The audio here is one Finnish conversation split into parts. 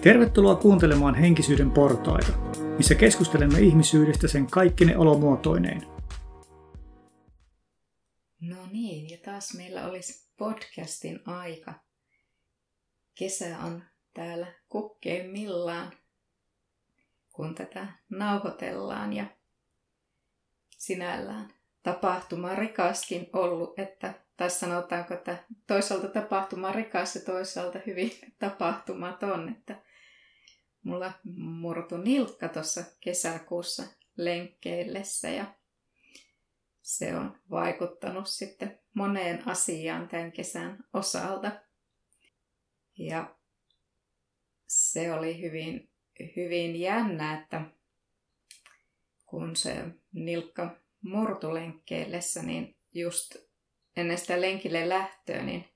Tervetuloa kuuntelemaan Henkisyyden portaita, missä keskustelemme ihmisyydestä sen kaikkine olomuotoineen. No niin, ja taas meillä olisi podcastin aika. Kesä on täällä kukkeimmillaan, kun tätä nauhoitellaan ja sinällään tapahtuma rikaskin ollut, että tai sanotaanko, että toisaalta tapahtuma rikas ja toisaalta hyvin tapahtumaton, että mulla murtu nilkka tuossa kesäkuussa lenkkeillessä ja se on vaikuttanut sitten moneen asiaan tämän kesän osalta. Ja se oli hyvin, hyvin jännä, että kun se nilkka murtu lenkkeillessä, niin just ennen sitä lenkille lähtöä, niin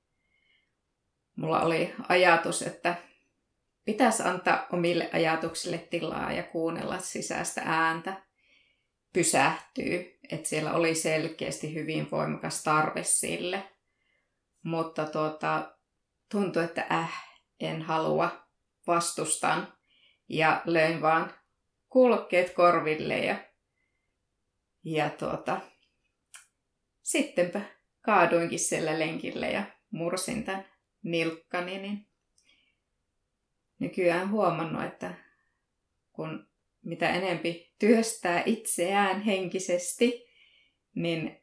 mulla oli ajatus, että pitäisi antaa omille ajatuksille tilaa ja kuunnella sisäistä ääntä, pysähtyy, että siellä oli selkeästi hyvin voimakas tarve sille. Mutta tuota, tuntui, että äh, en halua, vastustan ja löin vaan kuulokkeet korville ja, ja tuota, sittenpä kaaduinkin siellä lenkillä ja mursin tämän nilkkani, niin nykyään huomannut, että kun mitä enempi työstää itseään henkisesti, niin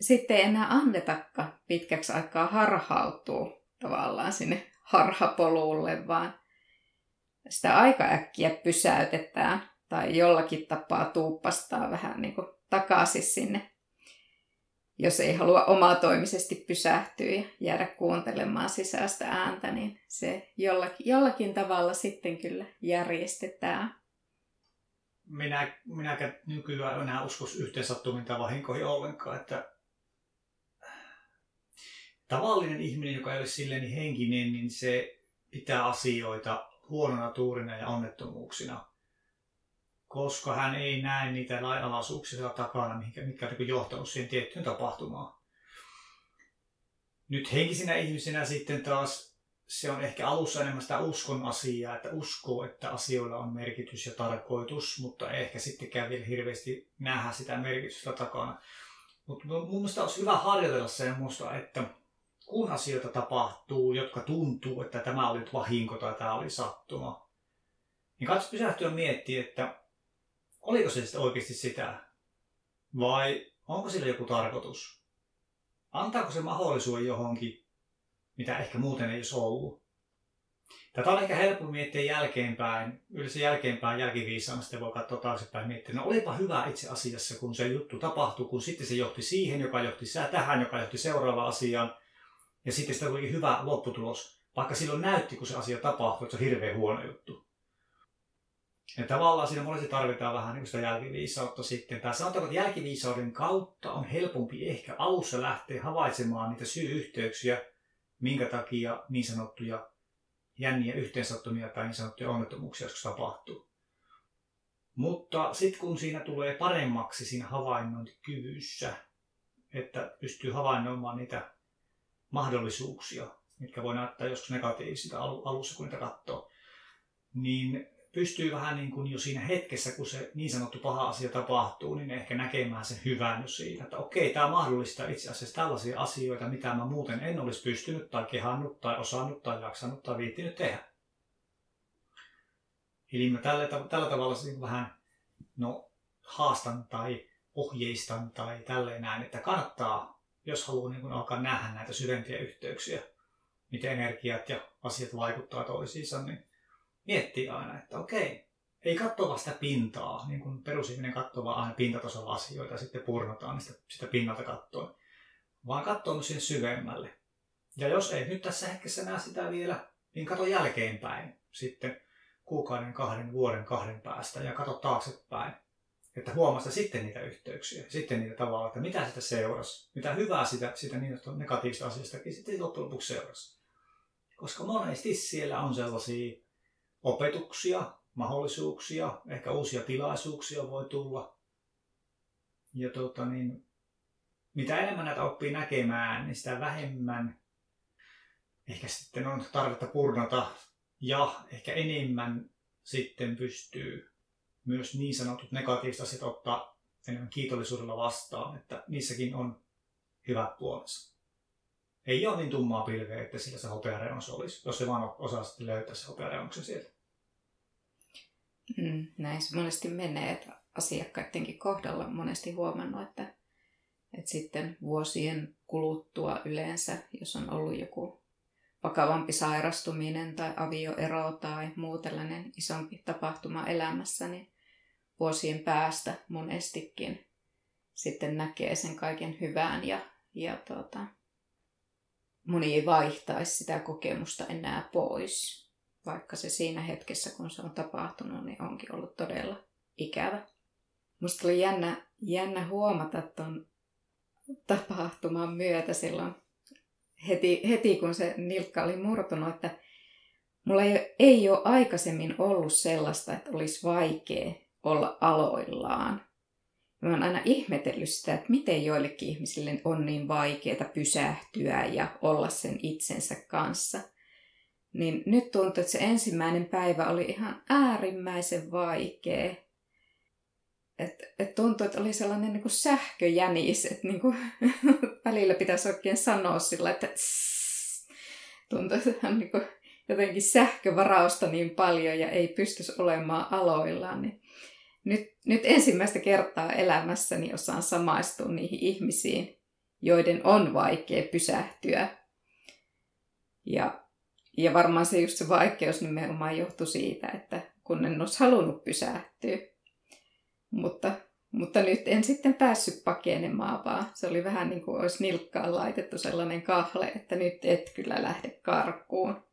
sitten ei enää annetakaan pitkäksi aikaa harhautuu tavallaan sinne harhapolulle, vaan sitä aika äkkiä pysäytetään tai jollakin tapaa tuuppastaa vähän niin kuin takaisin sinne jos ei halua omatoimisesti pysähtyä ja jäädä kuuntelemaan sisäistä ääntä, niin se jollakin, jollakin tavalla sitten kyllä järjestetään. Minä, minäkään nykyään enää uskos yhteensattumiin tai vahinkoihin ollenkaan, että tavallinen ihminen, joka ei ole silleen henkinen, niin se pitää asioita huonona tuurina ja onnettomuuksina koska hän ei näe niitä lainalaisuuksia takana, mitkä, mitkä on niin johtanut siihen tiettyyn tapahtumaan. Nyt henkisinä ihmisinä sitten taas se on ehkä alussa enemmän sitä uskon asiaa, että uskoo, että asioilla on merkitys ja tarkoitus, mutta ehkä sittenkään vielä hirveästi nähdä sitä merkitystä takana. Mutta mun mielestä olisi hyvä harjoitella semmoista, että kun asioita tapahtuu, jotka tuntuu, että tämä oli vahinko tai tämä oli sattuma, niin katso pysähtyä miettiä, että oliko se sitten oikeasti sitä? Vai onko sillä joku tarkoitus? Antaako se mahdollisuuden johonkin, mitä ehkä muuten ei olisi ollut? Tätä on ehkä helppo miettiä jälkeenpäin. Yleensä jälkeenpäin jälkiviisaana sitten voi katsoa taaksepäin miettiä, no olipa hyvä itse asiassa, kun se juttu tapahtui, kun sitten se johti siihen, joka johti tähän, joka johti seuraavaan asiaan. Ja sitten sitä tuli hyvä lopputulos. Vaikka silloin näytti, kun se asia tapahtui, että se on hirveän huono juttu. Ja tavallaan siinä monesti tarvitaan vähän niin sitä jälkiviisautta sitten. Tai sanotaanko, että jälkiviisauden kautta on helpompi ehkä alussa lähteä havaitsemaan niitä syy-yhteyksiä, minkä takia niin sanottuja jänniä yhteensattumia tai niin sanottuja onnettomuuksia joskus tapahtuu. Mutta sitten kun siinä tulee paremmaksi siinä havainnointikyvyssä, että pystyy havainnoimaan niitä mahdollisuuksia, mitkä voi näyttää joskus negatiivista alussa, kun niitä katsoo, niin pystyy vähän niin kuin jo siinä hetkessä, kun se niin sanottu paha asia tapahtuu, niin ehkä näkemään sen hyvän jo siinä, että okei, tämä mahdollistaa itse asiassa tällaisia asioita, mitä mä muuten en olisi pystynyt tai kehannut tai osannut tai jaksanut tai viittinyt tehdä. Eli mä tällä, tällä tavalla niin vähän no, haastan tai ohjeistan tai tälleen näin, että kannattaa, jos haluaa niin alkaa nähdä näitä syvempiä yhteyksiä, miten energiat ja asiat vaikuttaa toisiinsa, niin miettii aina, että okei, ei katso vaan sitä pintaa, niin kuin perusihminen katsoo vaan aina pintatasolla asioita ja sitten purnotaan niin sitä, sitä pinnalta kattoon, vaan katsoo myös sinne syvemmälle. Ja jos ei nyt tässä hetkessä näe sitä vielä, niin katso jälkeenpäin sitten kuukauden, kahden, vuoden, kahden päästä ja katso taaksepäin. Että huomasta sitten niitä yhteyksiä, sitten niitä tavalla, että mitä sitä seurasi, mitä hyvää sitä, sitä niin negatiivista asiastakin sitten loppujen lopuksi seurasi. Koska monesti siellä on sellaisia opetuksia, mahdollisuuksia, ehkä uusia tilaisuuksia voi tulla. Ja tuota, niin, mitä enemmän näitä oppii näkemään, niin sitä vähemmän ehkä sitten on tarvetta purnata Ja ehkä enemmän sitten pystyy myös niin sanotut negatiiviset asiat ottaa enemmän kiitollisuudella vastaan, että niissäkin on hyvät puolensa. Ei ole niin tummaa pilveä, että sillä se hopeareunus olisi, jos se vaan osaa sitten löytää se hopeareunuksen sieltä. Mm, näin se monesti menee, että asiakkaidenkin kohdalla on monesti huomannut, että, että sitten vuosien kuluttua yleensä, jos on ollut joku vakavampi sairastuminen tai avioero tai muu tällainen isompi tapahtuma elämässä, niin vuosien päästä monestikin sitten näkee sen kaiken hyvän ja, ja tuota, moni ei vaihtaisi sitä kokemusta enää pois, vaikka se siinä hetkessä, kun se on tapahtunut, niin onkin ollut todella ikävä. Musta oli jännä, jännä huomata tuon tapahtuman myötä silloin heti, heti, kun se nilkka oli murtunut, että mulla ei, ei ole aikaisemmin ollut sellaista, että olisi vaikea olla aloillaan. Mä oon aina ihmetellyt sitä, että miten joillekin ihmisille on niin vaikeaa pysähtyä ja olla sen itsensä kanssa. Niin nyt tuntuu, että se ensimmäinen päivä oli ihan äärimmäisen vaikea. Et, et tuntuu, että oli sellainen niin kuin sähköjänis, että niin kuin, välillä pitäisi oikein sanoa sillä, että tuntuu, että on niin kuin, jotenkin sähkövarausta niin paljon ja ei pystyisi olemaan aloillaan. Niin nyt, nyt ensimmäistä kertaa elämässäni osaan samaistua niihin ihmisiin, joiden on vaikea pysähtyä. Ja, ja varmaan se just se vaikeus nimenomaan johtui siitä, että kun en olisi halunnut pysähtyä. Mutta, mutta nyt en sitten päässyt pakenemaan, vaan se oli vähän niin kuin olisi nilkkaan laitettu sellainen kahle, että nyt et kyllä lähde karkuun.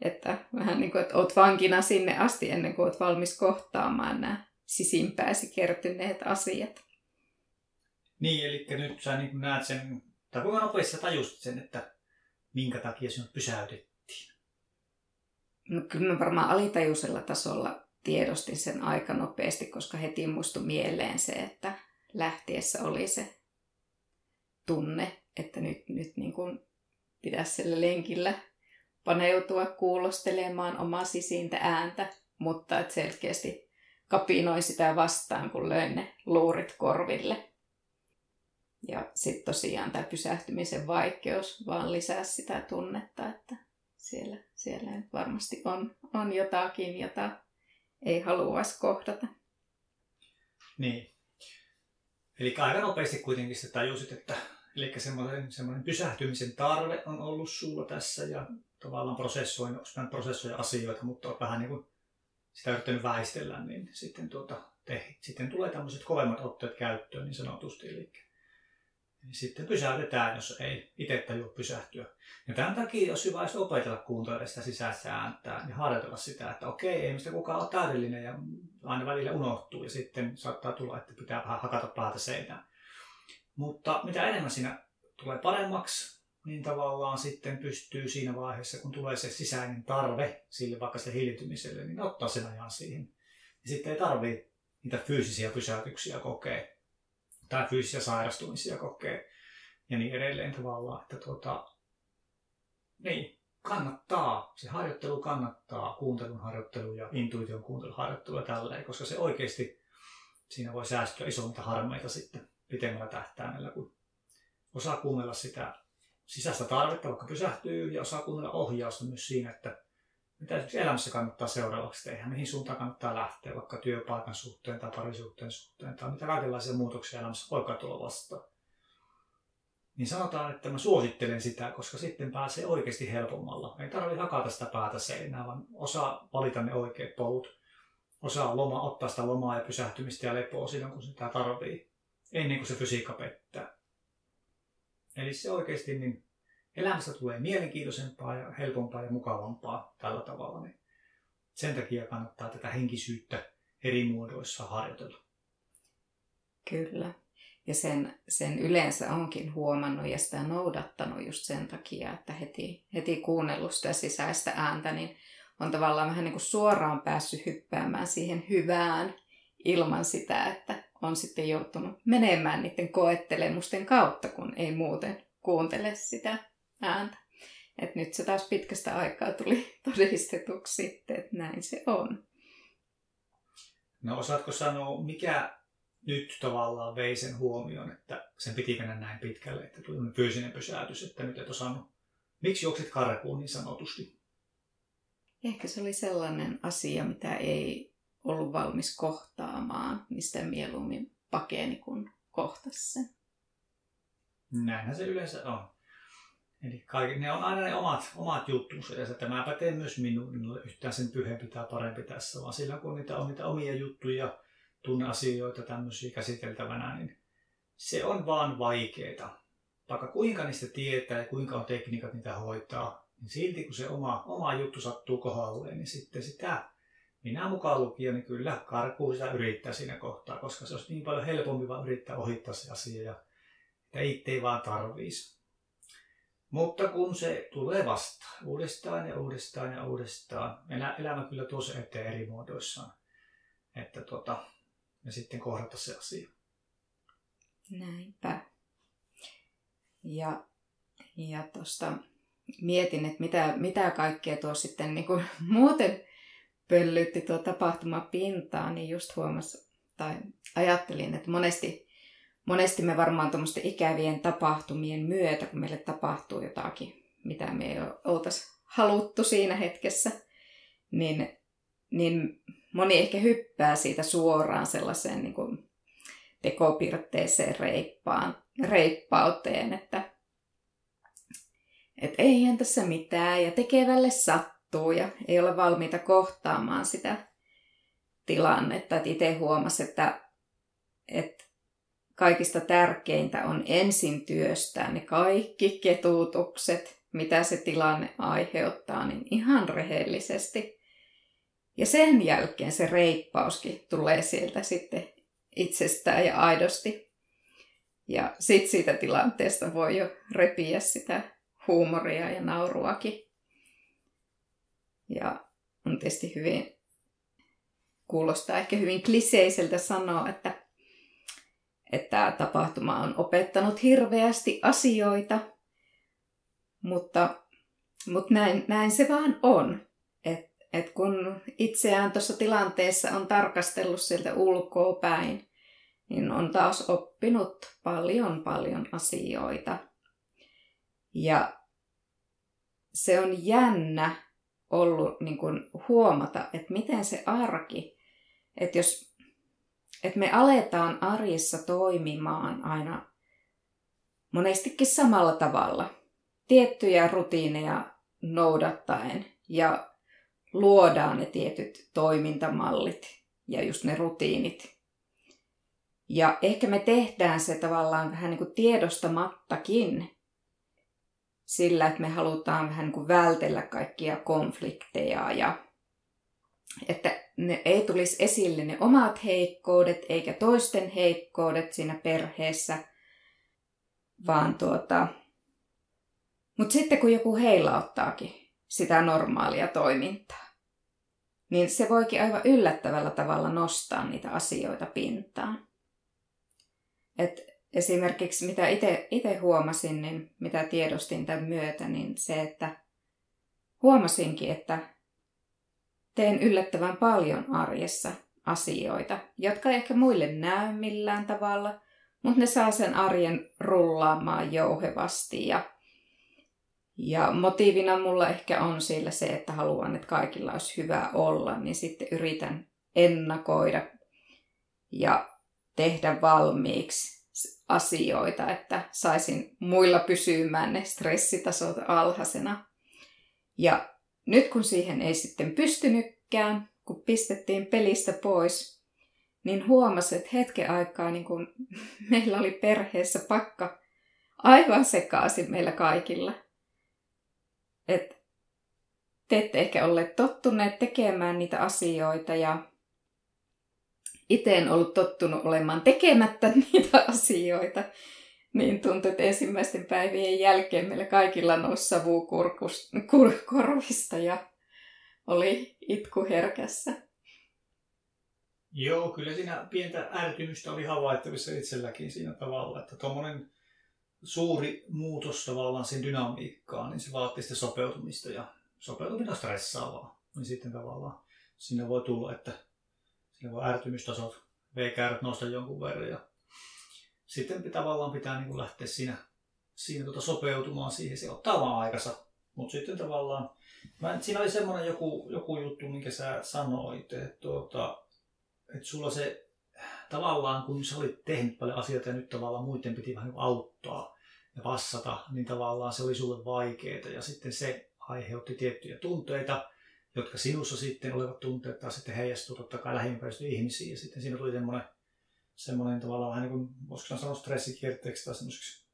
Että vähän niin kuin, että oot vankina sinne asti ennen kuin oot valmis kohtaamaan nämä sisimpääsi kertyneet asiat. Niin, eli nyt sä niin näet sen, tai kuinka nopeasti sä tajusit sen, että minkä takia sinut pysäytettiin? No kyllä mä varmaan alitajuisella tasolla tiedostin sen aika nopeasti, koska heti muistui mieleen se, että lähtiessä oli se tunne, että nyt, nyt niin kuin pitäisi sillä lenkillä paneutua kuulostelemaan omaa sisintä ääntä, mutta että selkeästi kapinoin sitä vastaan, kun löin ne luurit korville. Ja sitten tosiaan tämä pysähtymisen vaikeus vaan lisää sitä tunnetta, että siellä, siellä nyt varmasti on, on jotakin, jota ei haluaisi kohdata. Niin. Eli aika nopeasti kuitenkin sitä tajusit, että eli semmoinen, semmoinen pysähtymisen tarve on ollut sulla tässä ja tavallaan prosessoin, prosessoja asioita, mutta on vähän niin kuin sitä yrittänyt väistellä, niin sitten, tuota, te, sitten tulee tämmöiset kovemmat otteet käyttöön niin sanotusti. Eli, niin sitten pysäytetään, jos ei itse tajua pysähtyä. Ja tämän takia olisi hyvä opetella kuuntelemaan sitä sisäistä ääntää ja harjoitella sitä, että okei, ei mistä kukaan ole täydellinen ja aina välillä unohtuu ja sitten saattaa tulla, että pitää vähän hakata päätä seinään. Mutta mitä enemmän siinä tulee paremmaksi, niin tavallaan sitten pystyy siinä vaiheessa, kun tulee se sisäinen tarve sille vaikka se hiljentymiselle, niin ottaa sen ajan siihen. Ja sitten ei tarvitse niitä fyysisiä pysäytyksiä kokea tai fyysisiä sairastumisia kokea ja niin edelleen tavallaan, että tuota, niin, kannattaa, se harjoittelu kannattaa, kuuntelun harjoittelu ja intuition kuuntelun harjoittelu ja tälleen, koska se oikeasti siinä voi säästyä isommilta harmeita sitten pitemmällä tähtäimellä, kun osaa kuunnella sitä sisäistä tarvetta, vaikka pysähtyy ja osaa kuunnella ohjausta myös siinä, että mitä esimerkiksi elämässä kannattaa seuraavaksi tehdä, mihin suuntaan kannattaa lähteä, vaikka työpaikan suhteen tai parisuhteen suhteen, tai mitä kaikenlaisia muutoksia elämässä voikaan tulla vastaan. Niin sanotaan, että mä suosittelen sitä, koska sitten pääsee oikeasti helpommalla. Ei tarvitse hakata sitä päätä seinään, vaan osaa valita ne oikeat polut. Osaa loma, ottaa sitä lomaa ja pysähtymistä ja lepoa silloin, kun sitä tarvii. Ennen kuin se fysiikka pettää. Eli se oikeasti niin elämästä tulee mielenkiintoisempaa ja helpompaa ja mukavampaa tällä tavalla. Niin sen takia kannattaa tätä henkisyyttä eri muodoissa harjoitella. Kyllä. Ja sen, sen yleensä onkin huomannut ja sitä noudattanut just sen takia, että heti, heti kuunnellut sitä sisäistä ääntä, niin on tavallaan vähän niin kuin suoraan päässyt hyppäämään siihen hyvään ilman sitä, että on sitten joutunut menemään niiden koettelemusten kautta, kun ei muuten kuuntele sitä ääntä. Et nyt se taas pitkästä aikaa tuli todistetuksi sitten, että näin se on. No osaatko sanoa, mikä nyt tavallaan vei sen huomioon, että sen piti mennä näin pitkälle, että tuli fyysinen pysäytys, että nyt et osannut. Miksi juoksit karkuun niin sanotusti? Ehkä se oli sellainen asia, mitä ei ollut valmis kohtaamaan, mistä mieluummin pakeni, kun kohtasi sen. Näinhän se yleensä on. Eli kaikki, ne on aina ne omat, omat juttunsa. Ja tämä pätee myös. Minulle yhtään sen pyhempi tai parempi tässä, vaan silloin kun niitä on niitä omia juttuja, tunneasioita tämmöisiä käsiteltävänä, niin se on vaan vaikeeta. Vaikka kuinka niistä tietää ja kuinka on tekniikat niitä hoitaa, niin silti kun se oma, oma juttu sattuu kohdalleen, niin sitten sitä minä mukaan lukien, niin kyllä karkuu sitä yrittää siinä kohtaa, koska se olisi niin paljon helpompi vaan yrittää ohittaa se asia ja että itse ei vaan tarvitsisi. Mutta kun se tulee vastaan uudestaan ja uudestaan ja uudestaan, elämä kyllä tuossa eteen eri muodoissaan, että tota, me sitten kohdata se asia. Näinpä. Ja, ja tuosta mietin, että mitä, mitä kaikkea tuo sitten niin kuin muuten pöllytti tuo tapahtumapintaa, niin just huomas, tai ajattelin, että monesti, monesti me varmaan tuommoisten ikävien tapahtumien myötä, kun meille tapahtuu jotakin, mitä me ei oltaisi haluttu siinä hetkessä, niin, niin moni ehkä hyppää siitä suoraan sellaiseen niin kuin tekopirteeseen reippaan, reippauteen, että et eihän tässä mitään ja tekevälle sattuu ja ei ole valmiita kohtaamaan sitä tilannetta. Et itse huomasi, että, että kaikista tärkeintä on ensin työstää ne kaikki ketuutukset, mitä se tilanne aiheuttaa, niin ihan rehellisesti. Ja sen jälkeen se reippauskin tulee sieltä sitten itsestään ja aidosti. Ja sitten siitä tilanteesta voi jo repiä sitä huumoria ja nauruakin. Ja on tietysti hyvin, kuulostaa ehkä hyvin kliseiseltä sanoa, että, että tämä tapahtuma on opettanut hirveästi asioita, mutta, mutta näin, näin se vaan on. Että et kun itseään tuossa tilanteessa on tarkastellut sieltä ulkoa päin, niin on taas oppinut paljon paljon asioita. Ja se on jännä ollut niin kuin huomata, että miten se arki, että jos että me aletaan arjessa toimimaan aina monestikin samalla tavalla, tiettyjä rutiineja noudattaen ja luodaan ne tietyt toimintamallit ja just ne rutiinit. Ja ehkä me tehdään se tavallaan vähän niin kuin tiedostamattakin sillä, että me halutaan vähän niin kuin vältellä kaikkia konflikteja ja että ne ei tulisi esille ne omat heikkoudet eikä toisten heikkoudet siinä perheessä, vaan tuota... Mutta sitten kun joku heilauttaakin sitä normaalia toimintaa, niin se voikin aivan yllättävällä tavalla nostaa niitä asioita pintaan. Et esimerkiksi mitä itse huomasin, niin mitä tiedostin tämän myötä, niin se, että huomasinkin, että teen yllättävän paljon arjessa asioita, jotka ei ehkä muille näy millään tavalla, mutta ne saa sen arjen rullaamaan jouhevasti ja ja motiivina mulla ehkä on sillä se, että haluan, että kaikilla olisi hyvä olla, niin sitten yritän ennakoida ja tehdä valmiiksi asioita, että saisin muilla pysymään ne stressitasot alhaisena. Ja nyt kun siihen ei sitten pystynytkään, kun pistettiin pelistä pois, niin huomasin, että hetken aikaa niin kun meillä oli perheessä pakka aivan sekaisin meillä kaikilla. Että te ette ehkä olleet tottuneet tekemään niitä asioita ja itse en ollut tottunut olemaan tekemättä niitä asioita, niin tuntui, että ensimmäisten päivien jälkeen meillä kaikilla nousi savu korvista ja oli itku herkässä. Joo, kyllä siinä pientä ärtymystä oli havaittavissa itselläkin siinä tavalla, että tuommoinen suuri muutos tavallaan siinä dynamiikkaan, niin se vaatii sitä sopeutumista ja sopeutumista on stressaavaa. Niin sitten tavallaan sinne voi tulla, että sinne voi ärtymystasot, V-käyrät nousta jonkun verran ja sitten tavallaan pitää niin kuin lähteä siinä, siinä tuota sopeutumaan siihen. Se ottaa vaan aikansa, mutta sitten tavallaan, mä, siinä oli semmoinen joku, joku juttu, minkä sä sanoit, että, tuota, että sulla se tavallaan, kun sä olit tehnyt paljon asioita ja nyt tavallaan muiden piti vähän niin auttaa ja passata, niin tavallaan se oli sulle vaikeaa ja sitten se aiheutti tiettyjä tunteita, jotka sinussa sitten olevat tunteet taas sitten heijastuu totta kai lähiympäristön ihmisiin ja sitten siinä tuli semmoinen, semmoinen tavallaan vähän niin kuin, voisiko sanoa stressikierteeksi tai semmoiseksi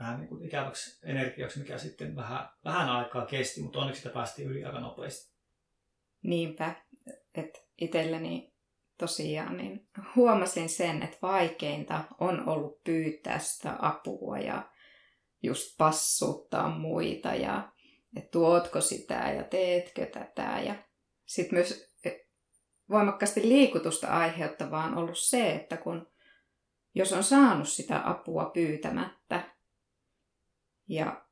vähän niin kuin ikäväksi energiaksi, mikä sitten vähän, vähän aikaa kesti, mutta onneksi sitä päästiin yli aika nopeasti. Niinpä, että itselleni tosiaan niin huomasin sen, että vaikeinta on ollut pyytää sitä apua ja just passuttaa muita ja että tuotko sitä ja teetkö tätä. Ja sitten myös voimakkaasti liikutusta aiheuttavaa on ollut se, että kun jos on saanut sitä apua pyytämättä ja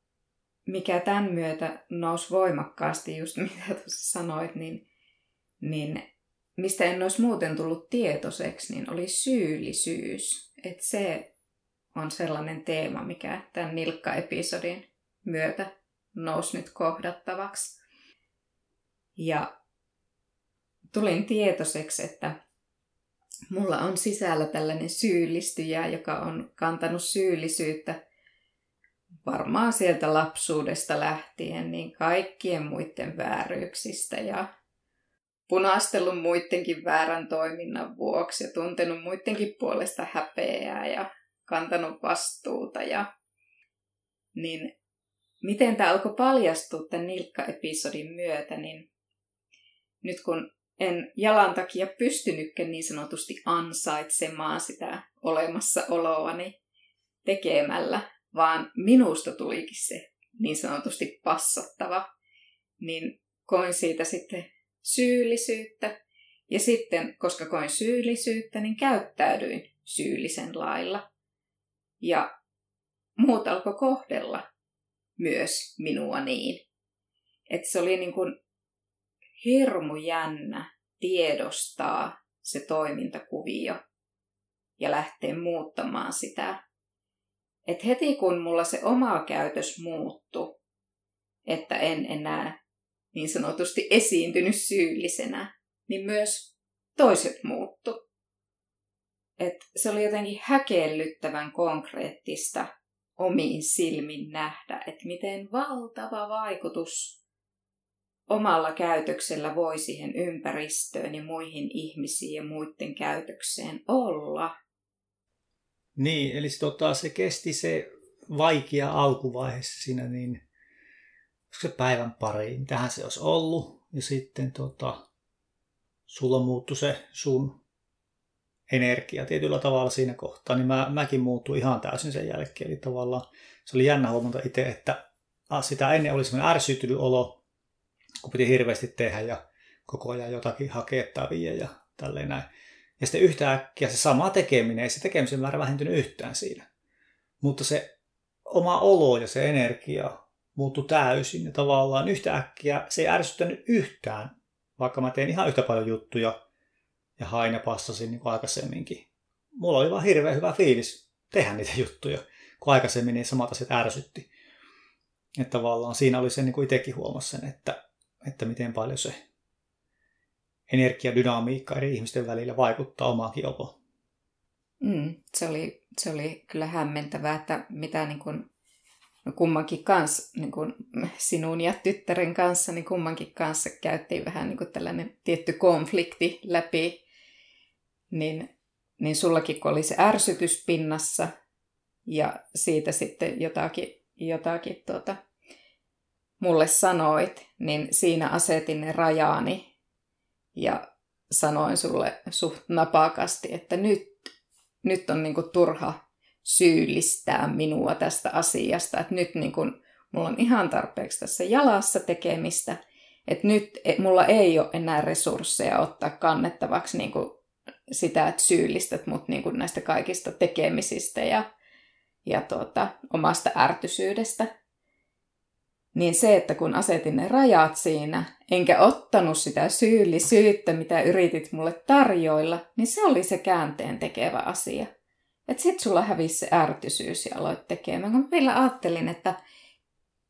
mikä tämän myötä nousi voimakkaasti, just mitä tuossa sanoit, niin, niin mistä en olisi muuten tullut tietoiseksi, niin oli syyllisyys. Että se on sellainen teema, mikä tämän Nilkka-episodin myötä nousi nyt kohdattavaksi. Ja tulin tietoiseksi, että mulla on sisällä tällainen syyllistyjä, joka on kantanut syyllisyyttä varmaan sieltä lapsuudesta lähtien niin kaikkien muiden vääryyksistä ja punastellut muidenkin väärän toiminnan vuoksi ja tuntenut muidenkin puolesta häpeää ja kantanut vastuuta. Ja, niin miten tämä alkoi paljastua tämän Nilkka-episodin myötä, niin nyt kun en jalan takia pystynytkään niin sanotusti ansaitsemaan sitä olemassaoloani tekemällä, vaan minusta tulikin se niin sanotusti passattava, niin koin siitä sitten syyllisyyttä. Ja sitten, koska koin syyllisyyttä, niin käyttäydyin syyllisen lailla. Ja muut alkoi kohdella myös minua niin. Että se oli niin kuin hirmu jännä tiedostaa se toimintakuvio ja lähteä muuttamaan sitä. Et heti kun mulla se oma käytös muuttu, että en enää niin sanotusti esiintynyt syyllisenä, niin myös toiset muuttu. Et se oli jotenkin häkellyttävän konkreettista omiin silmin nähdä, että miten valtava vaikutus omalla käytöksellä voi siihen ympäristöön ja muihin ihmisiin ja muiden käytökseen olla. Niin, eli se, tota, se kesti se vaikea alkuvaihe siinä, niin se päivän pari, mitähän se olisi ollut. Ja sitten tota, sulla muuttui se sun energia tietyllä tavalla siinä kohtaa, niin mä, mäkin muuttuin ihan täysin sen jälkeen. Eli tavallaan se oli jännä huomata itse, että sitä ennen oli semmoinen ärsytynyt olo, kun piti hirveästi tehdä ja koko ajan jotakin hakea tai ja tälleen näin. Ja sitten yhtäkkiä se sama tekeminen, ei se tekemisen määrä vähentynyt yhtään siinä. Mutta se oma olo ja se energia muuttui täysin ja tavallaan yhtäkkiä se ei ärsyttänyt yhtään, vaikka mä tein ihan yhtä paljon juttuja ja hain ja passasin niin kuin aikaisemminkin. Mulla oli vaan hirveän hyvä fiilis tehdä niitä juttuja, kun aikaisemmin niin samat asiat ärsytti. Että tavallaan siinä oli se, niin kuin itsekin huomasi sen, että, että miten paljon se energiadynamiikka eri ihmisten välillä vaikuttaa omaankin oloon. Mm, se, oli, se oli kyllä hämmentävää, että mitä niin kuin kummankin kanssa, niin kuin sinun ja tyttären kanssa, niin kummankin kanssa käytiin vähän niin kuin tällainen tietty konflikti läpi, niin, niin sullakin kun oli se ärsytys pinnassa ja siitä sitten jotakin, jotakin tuota, mulle sanoit, niin siinä asetin ne rajaani ja sanoin sulle suht napakasti, että nyt, nyt on niinku turha syyllistää minua tästä asiasta, että nyt niin kun, mulla on ihan tarpeeksi tässä jalassa tekemistä, että nyt e, mulla ei ole enää resursseja ottaa kannettavaksi niin kuin sitä, että syyllistät mut niin kuin näistä kaikista tekemisistä ja, ja tuota, omasta ärtysyydestä. Niin se, että kun asetin ne rajat siinä, enkä ottanut sitä syyllisyyttä, mitä yritit mulle tarjoilla, niin se oli se käänteen tekevä asia. Että sit sulla hävisi se ärtysyys ja aloit tekemään. Mä vielä ajattelin, että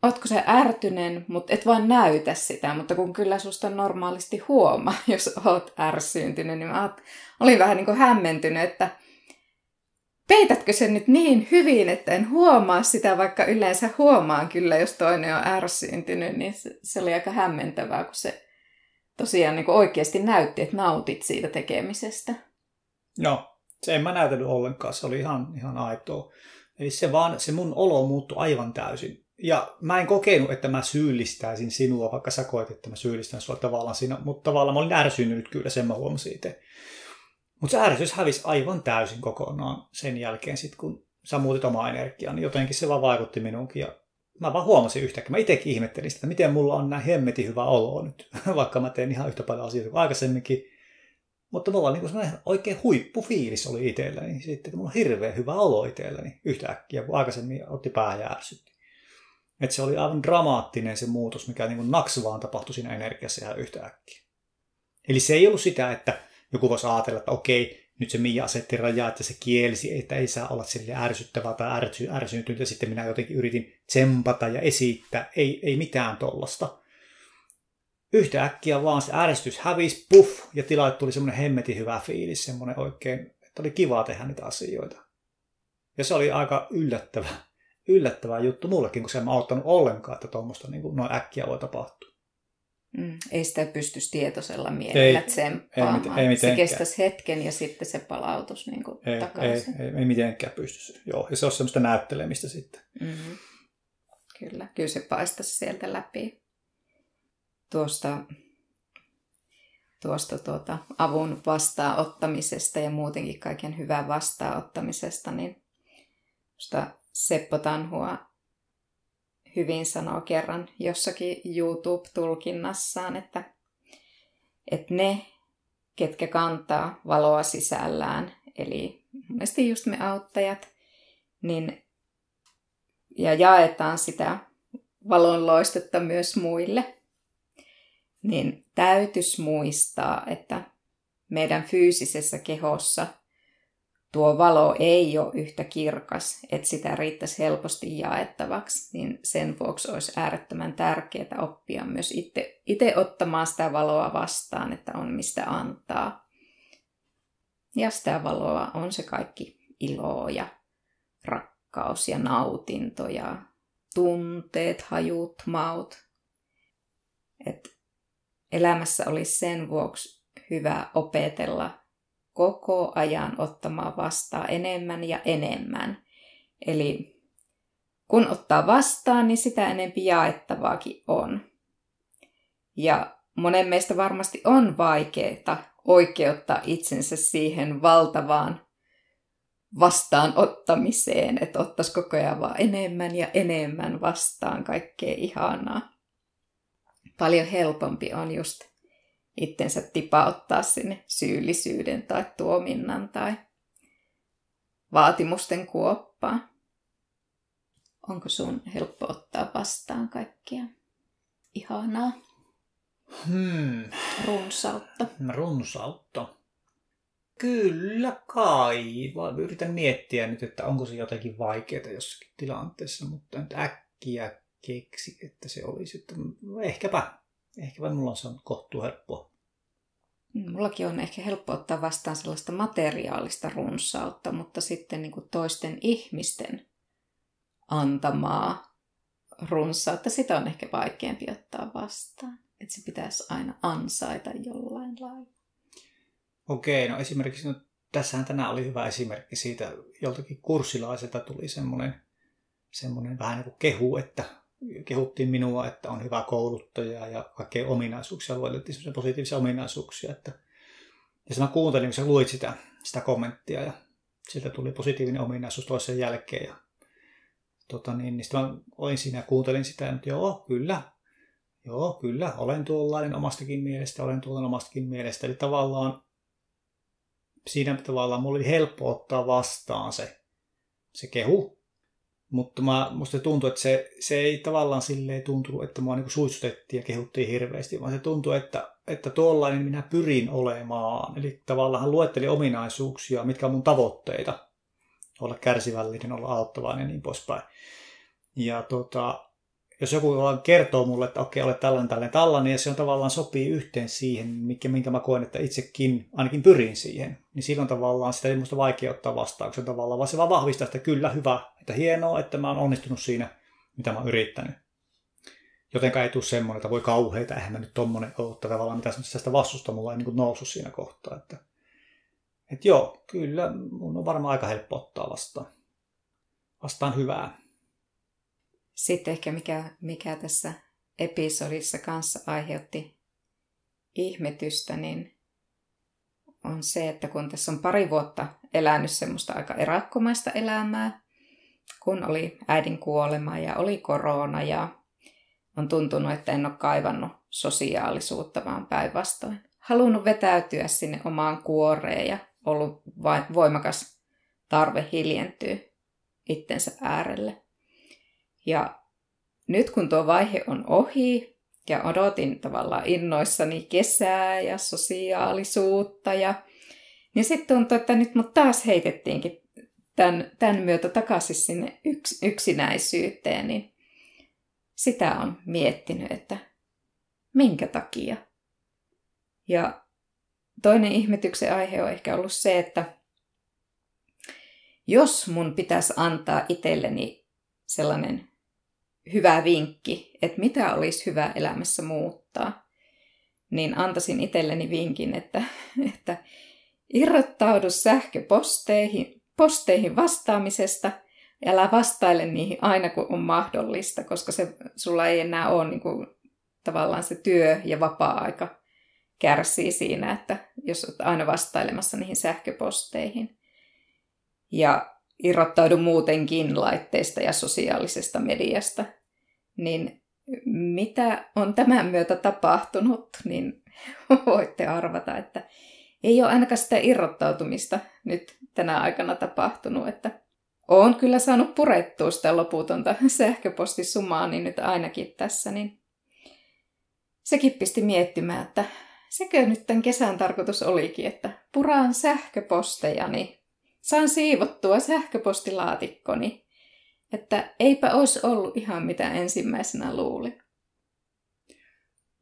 ootko se ärtynen, mutta et vaan näytä sitä, mutta kun kyllä susta normaalisti huomaa, jos oot ärsyyntynyt, niin mä olin vähän niin kuin hämmentynyt, että peitätkö sen nyt niin hyvin, että en huomaa sitä, vaikka yleensä huomaan kyllä, jos toinen on ärsyyntynyt, niin se, oli aika hämmentävää, kun se tosiaan niin kuin oikeasti näytti, että nautit siitä tekemisestä. No, se en mä näytellyt ollenkaan, se oli ihan, ihan aitoa. Eli se vaan, se mun olo muuttui aivan täysin. Ja mä en kokenut, että mä syyllistäisin sinua, vaikka sä koet, että mä syyllistän sua tavallaan siinä, mutta tavallaan mä olin ärsynyt kyllä, sen mä huomasin itse. Mutta se ärsytys hävisi aivan täysin kokonaan sen jälkeen, sit kun sä muutit omaa energiaa, niin jotenkin se vaan vaikutti minuunkin. Ja mä vaan huomasin yhtäkkiä, mä itsekin ihmettelin sitä, että miten mulla on näin hemmetin hyvä olo nyt, vaikka mä teen ihan yhtä paljon asioita kuin aikaisemminkin. Mutta mulla on niin oikein huippufiilis oli itselläni. Sitten että mulla on hirveän hyvä olo itselläni yhtäkkiä, kun aikaisemmin otti päähän ja ärsytti. Että se oli aivan dramaattinen se muutos, mikä niin kuin naks vaan tapahtui siinä energiassa ihan yhtäkkiä. Eli se ei ollut sitä, että joku voisi ajatella, että okei, nyt se Mia asetti rajaa, että se kielsi, että ei saa olla sille ärsyttävää tai ärsy, ärsyyntynyt, ja sitten minä jotenkin yritin tsempata ja esittää. Ei, ei mitään tollasta. Yhtäkkiä vaan se ärsytys hävisi, puff, ja tilalle tuli semmoinen hemmetin hyvä fiilis, semmoinen oikein, että oli kiva tehdä niitä asioita. Ja se oli aika yllättävä, yllättävä juttu mullekin, kun se en mä ottanut ollenkaan, että tuommoista niin noin äkkiä voi tapahtua. Mm, ei sitä pystyisi tietoisella mielellä tsemppaamaan. Ei, ei, ei se kestäisi hetken ja sitten se palautus niin kuin ei, takaisin. Ei, ei, ei mitenkään pystyisi. Joo, ja se on semmoista näyttelemistä sitten. Mm-hmm. Kyllä, kyllä se paistaisi sieltä läpi. Tuosta, tuosta tuota, avun vastaanottamisesta ja muutenkin kaiken hyvän vastaanottamisesta, niin Seppo Tanhua hyvin sanoo kerran jossakin YouTube-tulkinnassaan, että, että ne, ketkä kantaa valoa sisällään, eli mielestäni just me auttajat, niin, ja jaetaan sitä valon loistetta myös muille, niin täytyisi muistaa, että meidän fyysisessä kehossa – tuo valo ei ole yhtä kirkas, että sitä riittäisi helposti jaettavaksi, niin sen vuoksi olisi äärettömän tärkeää oppia myös itse, itse ottamaan sitä valoa vastaan, että on mistä antaa. Ja sitä valoa on se kaikki ilo ja rakkaus ja nautinto ja tunteet, hajut, maut. Et elämässä olisi sen vuoksi hyvä opetella koko ajan ottamaan vastaan enemmän ja enemmän. Eli kun ottaa vastaan, niin sitä enempi jaettavaakin on. Ja monen meistä varmasti on vaikeaa oikeuttaa itsensä siihen valtavaan vastaanottamiseen, että ottaisi koko ajan vaan enemmän ja enemmän vastaan kaikkea ihanaa. Paljon helpompi on just itsensä tipauttaa sinne syyllisyyden tai tuominnan tai vaatimusten kuoppaan. Onko sun helppo ottaa vastaan kaikkia ihanaa? Hmm. Runsautta. Runsautta. Kyllä kai. Vaan yritän miettiä nyt, että onko se jotenkin vaikeaa jossakin tilanteessa, mutta nyt äkkiä keksi, että se olisi. Että ehkäpä Ehkä vai mulla on saanut kohtuu helppoa. Mm, mullakin on ehkä helppo ottaa vastaan sellaista materiaalista runsautta, mutta sitten niin kuin toisten ihmisten antamaa runsautta, sitä on ehkä vaikeampi ottaa vastaan. Että se pitäisi aina ansaita jollain lailla. Okei, no esimerkiksi no, tässähän tänään oli hyvä esimerkki siitä, joltakin kurssilaiselta tuli semmoinen, semmoinen vähän niin kuin kehu, että kehuttiin minua, että on hyvä kouluttaja ja kaikkea ominaisuuksia, lueteltiin semmoisia positiivisia ominaisuuksia. Että... Ja sitten mä kuuntelin, kun sä luit sitä, sitä kommenttia ja sieltä tuli positiivinen ominaisuus toisen jälkeen. Ja, tota niin, niin sitten mä olin siinä ja kuuntelin sitä, ja joo, kyllä, joo, kyllä, olen tuollainen omastakin mielestä, olen tuollainen omastakin mielestä. Eli tavallaan siinä tavallaan mulla oli helppo ottaa vastaan se, se kehu, Mutta mä, musta tuntuu, että se, se ei tavallaan silleen tuntunut, että mua niin suitsutettiin ja kehuttiin hirveästi, vaan se tuntuu, että, että tuollainen minä pyrin olemaan. Eli tavallaan hän luetteli ominaisuuksia, mitkä on mun tavoitteita. Olla kärsivällinen, olla auttavainen ja niin poispäin. Ja tota, jos joku kertoo mulle, että okei, olet tällainen, tällainen, tällainen, ja se on tavallaan sopii yhteen siihen, minkä, minkä mä koen, että itsekin ainakin pyrin siihen, niin silloin tavallaan sitä ei musta vaikea ottaa vastauksen tavallaan, vaan se vaan vahvistaa, että kyllä, hyvä, että hienoa, että mä oon onnistunut siinä, mitä mä oon yrittänyt. Jotenka ei tule semmoinen, että voi kauheita, eihän mä nyt tommonen ole, että tavallaan mitä sitä vastusta mulla ei niin noussut siinä kohtaa. Että, että joo, kyllä mun on varmaan aika helppo ottaa vastaan. Vastaan hyvää. Sitten ehkä mikä, mikä tässä episodissa kanssa aiheutti ihmetystä, niin on se, että kun tässä on pari vuotta elänyt semmoista aika erakkomaista elämää, kun oli äidin kuolema ja oli korona ja on tuntunut, että en ole kaivannut sosiaalisuutta, vaan päinvastoin. Halunnut vetäytyä sinne omaan kuoreen ja ollut voimakas tarve hiljentyä itsensä äärelle. Ja nyt kun tuo vaihe on ohi ja odotin tavallaan innoissani kesää ja sosiaalisuutta, ja, niin sitten tuntuu, että nyt mut taas heitettiinkin tämän, tämän myötä takaisin sinne yks, yksinäisyyteen, niin sitä on miettinyt, että minkä takia. Ja toinen ihmetyksen aihe on ehkä ollut se, että jos mun pitäisi antaa itselleni sellainen hyvä vinkki, että mitä olisi hyvä elämässä muuttaa, niin antaisin itselleni vinkin, että, että irrottaudu sähköposteihin posteihin vastaamisesta, älä vastaile niihin aina kun on mahdollista, koska se, sulla ei enää ole niin kuin, tavallaan se työ ja vapaa-aika kärsii siinä, että jos olet aina vastailemassa niihin sähköposteihin. Ja irrottaudu muutenkin laitteista ja sosiaalisesta mediasta, niin mitä on tämän myötä tapahtunut, niin voitte arvata, että ei ole ainakaan sitä irrottautumista nyt tänä aikana tapahtunut, että olen kyllä saanut purettua sitä loputonta sähköpostisumaa, niin nyt ainakin tässä, niin sekin pisti miettimään, että sekö nyt tämän kesän tarkoitus olikin, että puraan sähköposteja, niin saan siivottua sähköpostilaatikkoni. Että eipä olisi ollut ihan mitä ensimmäisenä luulin.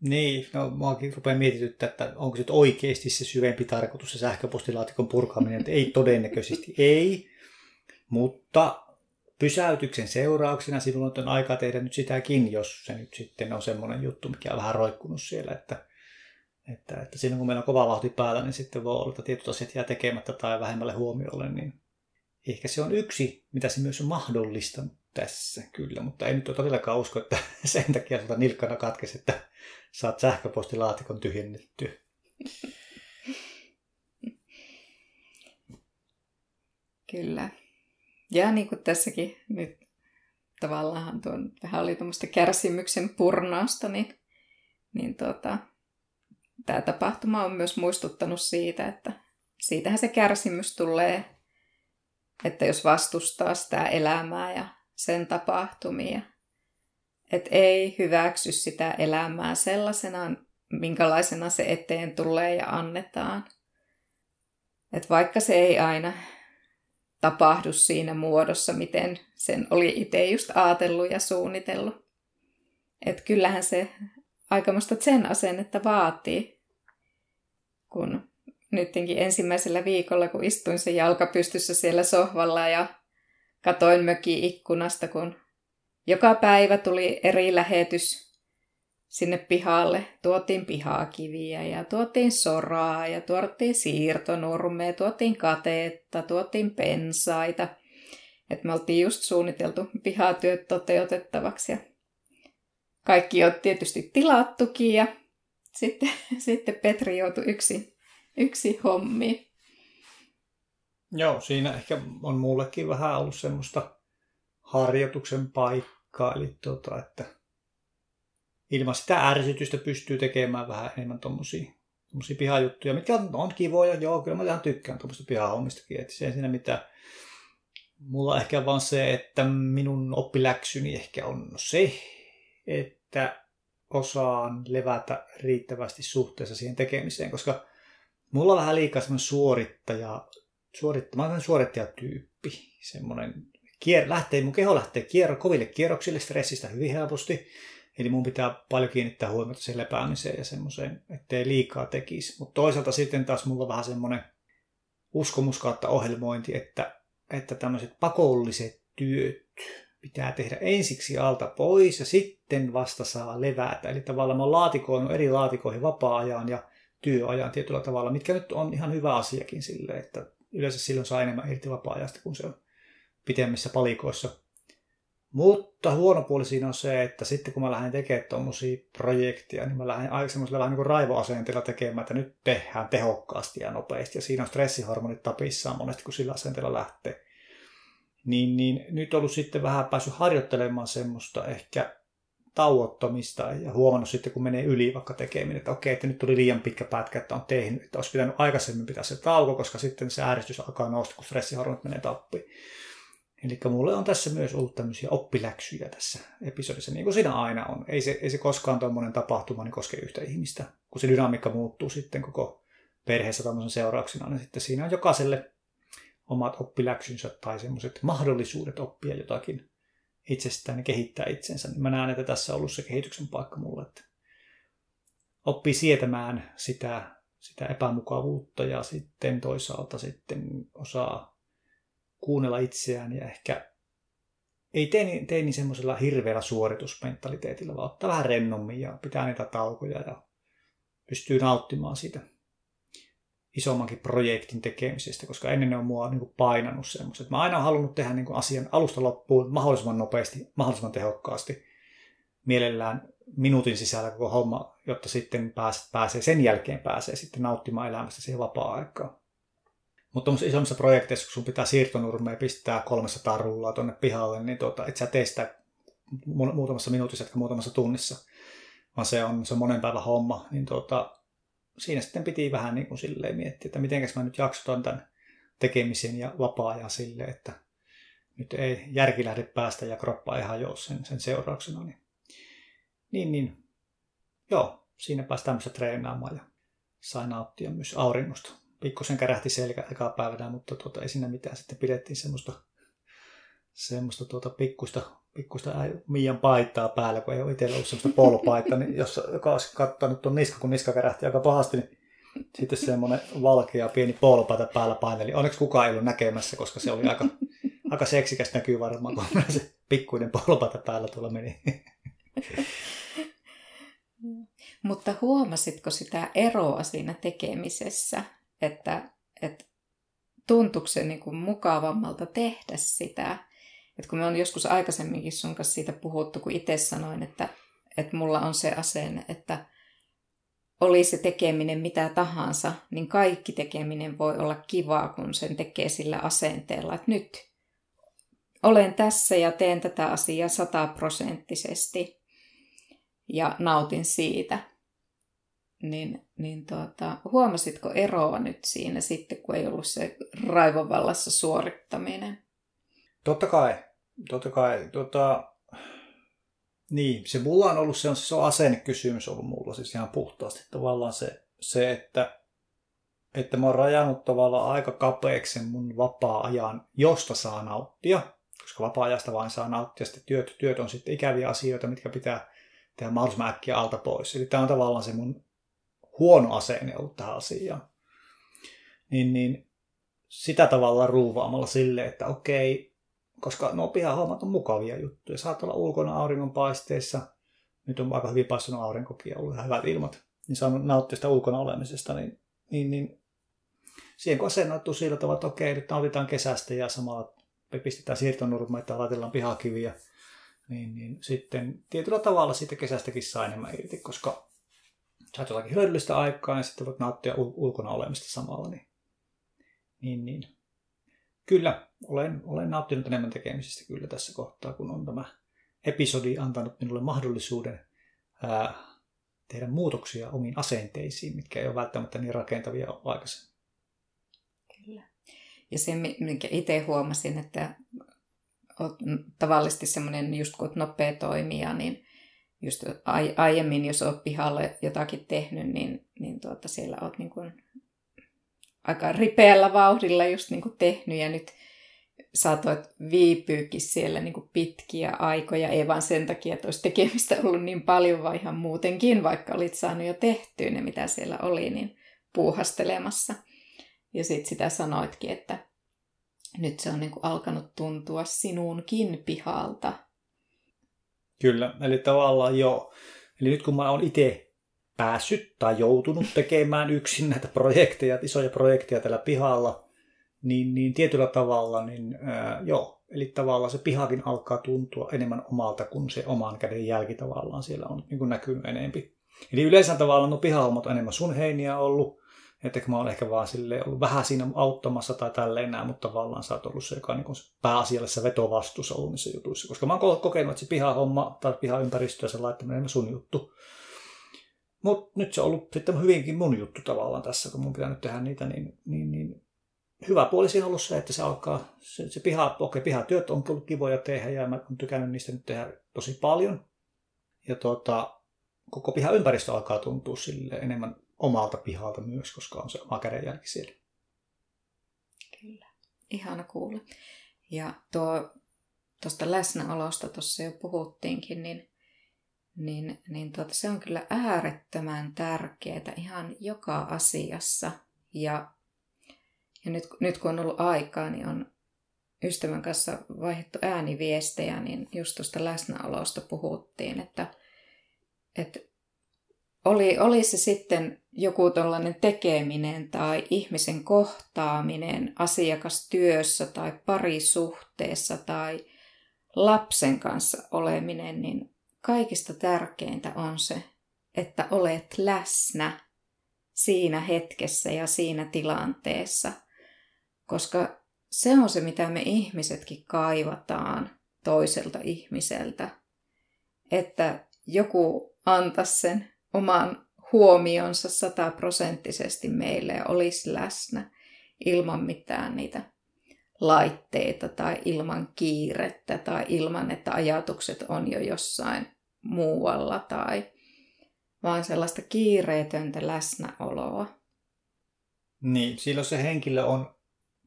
Niin, no muakin rupeaa mietityttää, että onko se oikeasti se syvempi tarkoitus se sähköpostilaatikon purkaminen, että ei todennäköisesti ei, mutta pysäytyksen seurauksena sinulla on aika tehdä nyt sitäkin, jos se nyt sitten on semmoinen juttu, mikä on vähän roikkunut siellä, että, että, että silloin kun meillä on kova vauhti päällä, niin sitten voi olla, että tietyt asiat jää tekemättä tai vähemmälle huomiolle, niin ehkä se on yksi, mitä se myös on mahdollista tässä kyllä, mutta ei nyt todellakaan usko, että sen takia sulta nilkkana katkesi, että saat sähköpostilaatikon tyhjennettyä. Kyllä. Ja niin kuin tässäkin nyt tavallaan tuon, vähän oli tuommoista kärsimyksen purnausta, niin, niin tuota, tämä tapahtuma on myös muistuttanut siitä, että siitähän se kärsimys tulee, että jos vastustaa sitä elämää ja sen tapahtumia, että ei hyväksy sitä elämää sellaisena, minkälaisena se eteen tulee ja annetaan. Että vaikka se ei aina tapahdu siinä muodossa, miten sen oli itse just ajatellut ja suunnitellut. Että kyllähän se aikamoista sen asennetta vaatii, kun nytkin ensimmäisellä viikolla, kun istuin sen jalkapystyssä siellä sohvalla ja katoin möki ikkunasta, kun joka päivä tuli eri lähetys sinne pihalle. Tuotiin pihakiviä ja tuotiin soraa ja tuotiin siirtonurmea, tuotiin katetta, tuotiin pensaita. Et me oltiin just suunniteltu pihatyöt toteutettavaksi ja kaikki on tietysti tilattukin ja sitten, sitten Petri joutui yksi, yksi hommi. Joo, siinä ehkä on mullekin vähän ollut semmoista harjoituksen paikkaa, eli tuota, että ilman sitä ärsytystä pystyy tekemään vähän enemmän tommosia, tommosia pihajuttuja, mitkä on, on kivoja, joo, kyllä mä ihan tykkään tuommoista pihahommistakin, että se ei siinä mitään. Mulla ehkä vaan se, että minun oppiläksyni ehkä on se, että osaan levätä riittävästi suhteessa siihen tekemiseen, koska mulla on vähän liikaa semmoinen suorittaja, suorittaja, mä suorittajatyyppi, semmoinen kier, lähtee, mun keho lähtee kierro, koville kierroksille stressistä hyvin helposti, eli mun pitää paljon kiinnittää huomiota siihen lepäämiseen ja semmoiseen, ettei liikaa tekisi. Mutta toisaalta sitten taas mulla on vähän semmoinen uskomus kautta ohjelmointi, että, että tämmöiset pakolliset työt pitää tehdä ensiksi alta pois ja sitten vasta saa levätä. Eli tavallaan mä oon laatikoinut eri laatikoihin vapaa-ajan ja työajan tietyllä tavalla, mitkä nyt on ihan hyvä asiakin sille, että yleensä silloin saa enemmän irti vapaa-ajasta, kun se on pitemmissä palikoissa. Mutta huono puoli siinä on se, että sitten kun mä lähden tekemään tuommoisia projekteja, niin mä lähden aika semmoisella vähän niin kuin raivoasenteella tekemään, että nyt tehdään tehokkaasti ja nopeasti. Ja siinä on stressihormonit tapissaan monesti, kun sillä asenteella lähtee. Niin, niin nyt on ollut sitten vähän päässyt harjoittelemaan semmoista ehkä tauottamista ja huomannut sitten, kun menee yli vaikka tekeminen, että okei, että nyt tuli liian pitkä pätkä, että on tehnyt, että olisi pitänyt aikaisemmin pitää se tauko, koska sitten se ääristys alkaa nousta, kun stressihormonit menee tappiin. Eli mulle on tässä myös ollut tämmöisiä oppiläksyjä tässä episodissa, niin kuin siinä aina on. Ei se, ei se koskaan tuommoinen tapahtuma niin koske yhtä ihmistä, kun se dynamiikka muuttuu sitten koko perheessä tämmöisen seurauksena, niin sitten siinä on jokaiselle omat oppiläksynsä tai semmoiset mahdollisuudet oppia jotakin itsestään ja kehittää itsensä. Niin mä näen, että tässä on ollut se kehityksen paikka mulle, että oppii sietämään sitä, sitä epämukavuutta ja sitten toisaalta sitten osaa kuunnella itseään ja ehkä ei tee niin, tee niin semmoisella hirveällä suoritusmentaliteetilla, vaan ottaa vähän rennommin ja pitää niitä taukoja ja pystyy nauttimaan siitä isommankin projektin tekemisestä, koska ennen ne on mua niin kuin painanut semmoiset. Mä aina olen halunnut tehdä niin kuin asian alusta loppuun mahdollisimman nopeasti, mahdollisimman tehokkaasti. Mielellään minuutin sisällä koko homma, jotta sitten pääsee, sen jälkeen pääsee sitten nauttimaan elämästä siihen vapaa-aikaan. Mutta tuollaisissa isommissa projekteissa, kun sun pitää siirtonurmea pistää kolmessa tarulla tuonne pihalle, niin tuota, et sä tee sitä muutamassa minuutissa, että muutamassa tunnissa, vaan se on, se on monen päivän homma, niin tuota, siinä sitten piti vähän niin kuin silleen miettiä, että miten mä nyt jaksotan tämän tekemisen ja vapaa-ajan silleen, että nyt ei järki lähde päästä ja kroppa ei hajoa sen, sen seurauksena. Niin, niin, niin, joo, siinä pääsi tämmöistä treenaamaan ja sai nauttia myös auringosta pikkusen kärähti selkä ekaa päivänä, mutta tuota, ei siinä mitään. Sitten pidettiin semmoista, semmoista tuota, pikkusta, pikkusta Mian paittaa päällä, kun ei ole itsellä ollut semmoista polopaittaa, niin jos, kattanut tuon niska, kun niska kärähti aika pahasti, niin sitten semmoinen valkea pieni polopaita päällä paineli. Onneksi kukaan ei ollut näkemässä, koska se oli aika, aika seksikäs näkyy varmaan, kun se pikkuinen polopaita päällä tuolla meni. Mutta huomasitko sitä eroa siinä tekemisessä? että, että tuntuuko se niin kuin mukavammalta tehdä sitä. Että kun me on joskus aikaisemminkin sun kanssa siitä puhuttu, kun itse sanoin, että, että mulla on se asenne, että oli se tekeminen mitä tahansa, niin kaikki tekeminen voi olla kivaa, kun sen tekee sillä asenteella, että nyt olen tässä ja teen tätä asiaa sataprosenttisesti ja nautin siitä niin, niin tuota, huomasitko eroa nyt siinä sitten, kun ei ollut se raivovallassa suorittaminen? Totta kai. Totta kai. Tota, niin, se mulla on ollut se on, se on asennekysymys ollut mulla siis ihan puhtaasti. Tavallaan se, se että, että mä oon rajannut tavallaan aika kapeaksi mun vapaa-ajan, josta saa nauttia, koska vapaa-ajasta vain saa nauttia. Sitten työt, työt on sitten ikäviä asioita, mitkä pitää tehdä mahdollisimman äkkiä alta pois. Eli tämä on tavallaan se mun huono asenne ollut tähän asiaan. Niin, niin sitä tavalla ruuvaamalla sille, että okei, koska nuo pihahommat on mukavia juttuja. Saat olla ulkona auringonpaisteessa. Nyt on aika hyvin paistunut aurinkokin ja ollut ihan hyvät ilmat. Niin saanut nauttia sitä ulkona olemisesta. Niin, niin, niin siihen kun asennottuu sillä tavalla, että okei, nyt nautitaan kesästä ja samalla me pistetään siirtonurma, että laitellaan pihakiviä, niin, niin sitten tietyllä tavalla siitä kesästäkin saa enemmän irti, koska saat jotakin hyödyllistä aikaa ja sitten voit nauttia ulkona olemista samalla. Niin, niin, niin. Kyllä, olen, olen nauttinut enemmän tekemisestä kyllä tässä kohtaa, kun on tämä episodi antanut minulle mahdollisuuden ää, tehdä muutoksia omiin asenteisiin, mitkä ei ole välttämättä niin rakentavia aikaisemmin. Kyllä. Ja se, minkä itse huomasin, että olet tavallisesti semmoinen just kun olet nopea toimija, niin just aiemmin, jos olet pihalla jotakin tehnyt, niin, niin tuota, siellä olet niin kuin aika ripeällä vauhdilla just niin kuin tehnyt ja nyt saatoit viipyykin siellä niin kuin pitkiä aikoja, ei vaan sen takia, että olisi tekemistä ollut niin paljon, vaan ihan muutenkin, vaikka olit saanut jo tehtyä ne, mitä siellä oli, niin puuhastelemassa. Ja sitten sitä sanoitkin, että nyt se on niin kuin alkanut tuntua sinuunkin pihalta. Kyllä, eli tavallaan joo. Eli nyt kun mä oon itse päässyt tai joutunut tekemään yksin näitä projekteja, isoja projekteja tällä pihalla, niin, niin tietyllä tavalla, niin ää, joo, eli tavallaan se pihakin alkaa tuntua enemmän omalta kuin se oman käden jälki tavallaan siellä on niin kuin näkynyt enempi. Eli yleensä tavallaan no pihalmat on enemmän sun heiniä ollut, että mä oon ehkä vaan sille ollut vähän siinä auttamassa tai tälleen näin, mutta tavallaan sä oot ollut se, joka on niin pääasiallisessa vetovastuussa ollut niissä jutuissa. Koska mä oon kokenut, että se pihahomma tai pihaympäristö ja se laittaminen on sun juttu. Mutta nyt se on ollut sitten hyvinkin mun juttu tavallaan tässä, kun mun pitää nyt tehdä niitä, niin, niin, niin hyvä puoli siinä on ollut se, että se alkaa, se, se piha, okei, pihatyöt on ollut kivoja tehdä ja mä oon tykännyt niistä nyt tehdä tosi paljon. Ja tuota, koko pihaympäristö alkaa tuntua sille enemmän omalta pihalta myös, koska on se oma kädenjälki siellä. Kyllä, ihana kuulla. Ja tuo tuosta läsnäolosta tuossa jo puhuttiinkin, niin, niin, niin tuota, se on kyllä äärettömän tärkeää ihan joka asiassa. Ja, ja nyt, nyt kun on ollut aikaa, niin on ystävän kanssa vaihdettu ääniviestejä, niin just tuosta läsnäolosta puhuttiin, että, että oli, oli se sitten joku tällainen tekeminen tai ihmisen kohtaaminen asiakastyössä tai parisuhteessa tai lapsen kanssa oleminen, niin kaikista tärkeintä on se, että olet läsnä siinä hetkessä ja siinä tilanteessa, koska se on se, mitä me ihmisetkin kaivataan toiselta ihmiseltä, että joku antaisi sen oman huomionsa sataprosenttisesti meille ja olisi läsnä ilman mitään niitä laitteita tai ilman kiirettä tai ilman, että ajatukset on jo jossain muualla tai vaan sellaista kiireetöntä läsnäoloa. Niin, silloin se henkilö on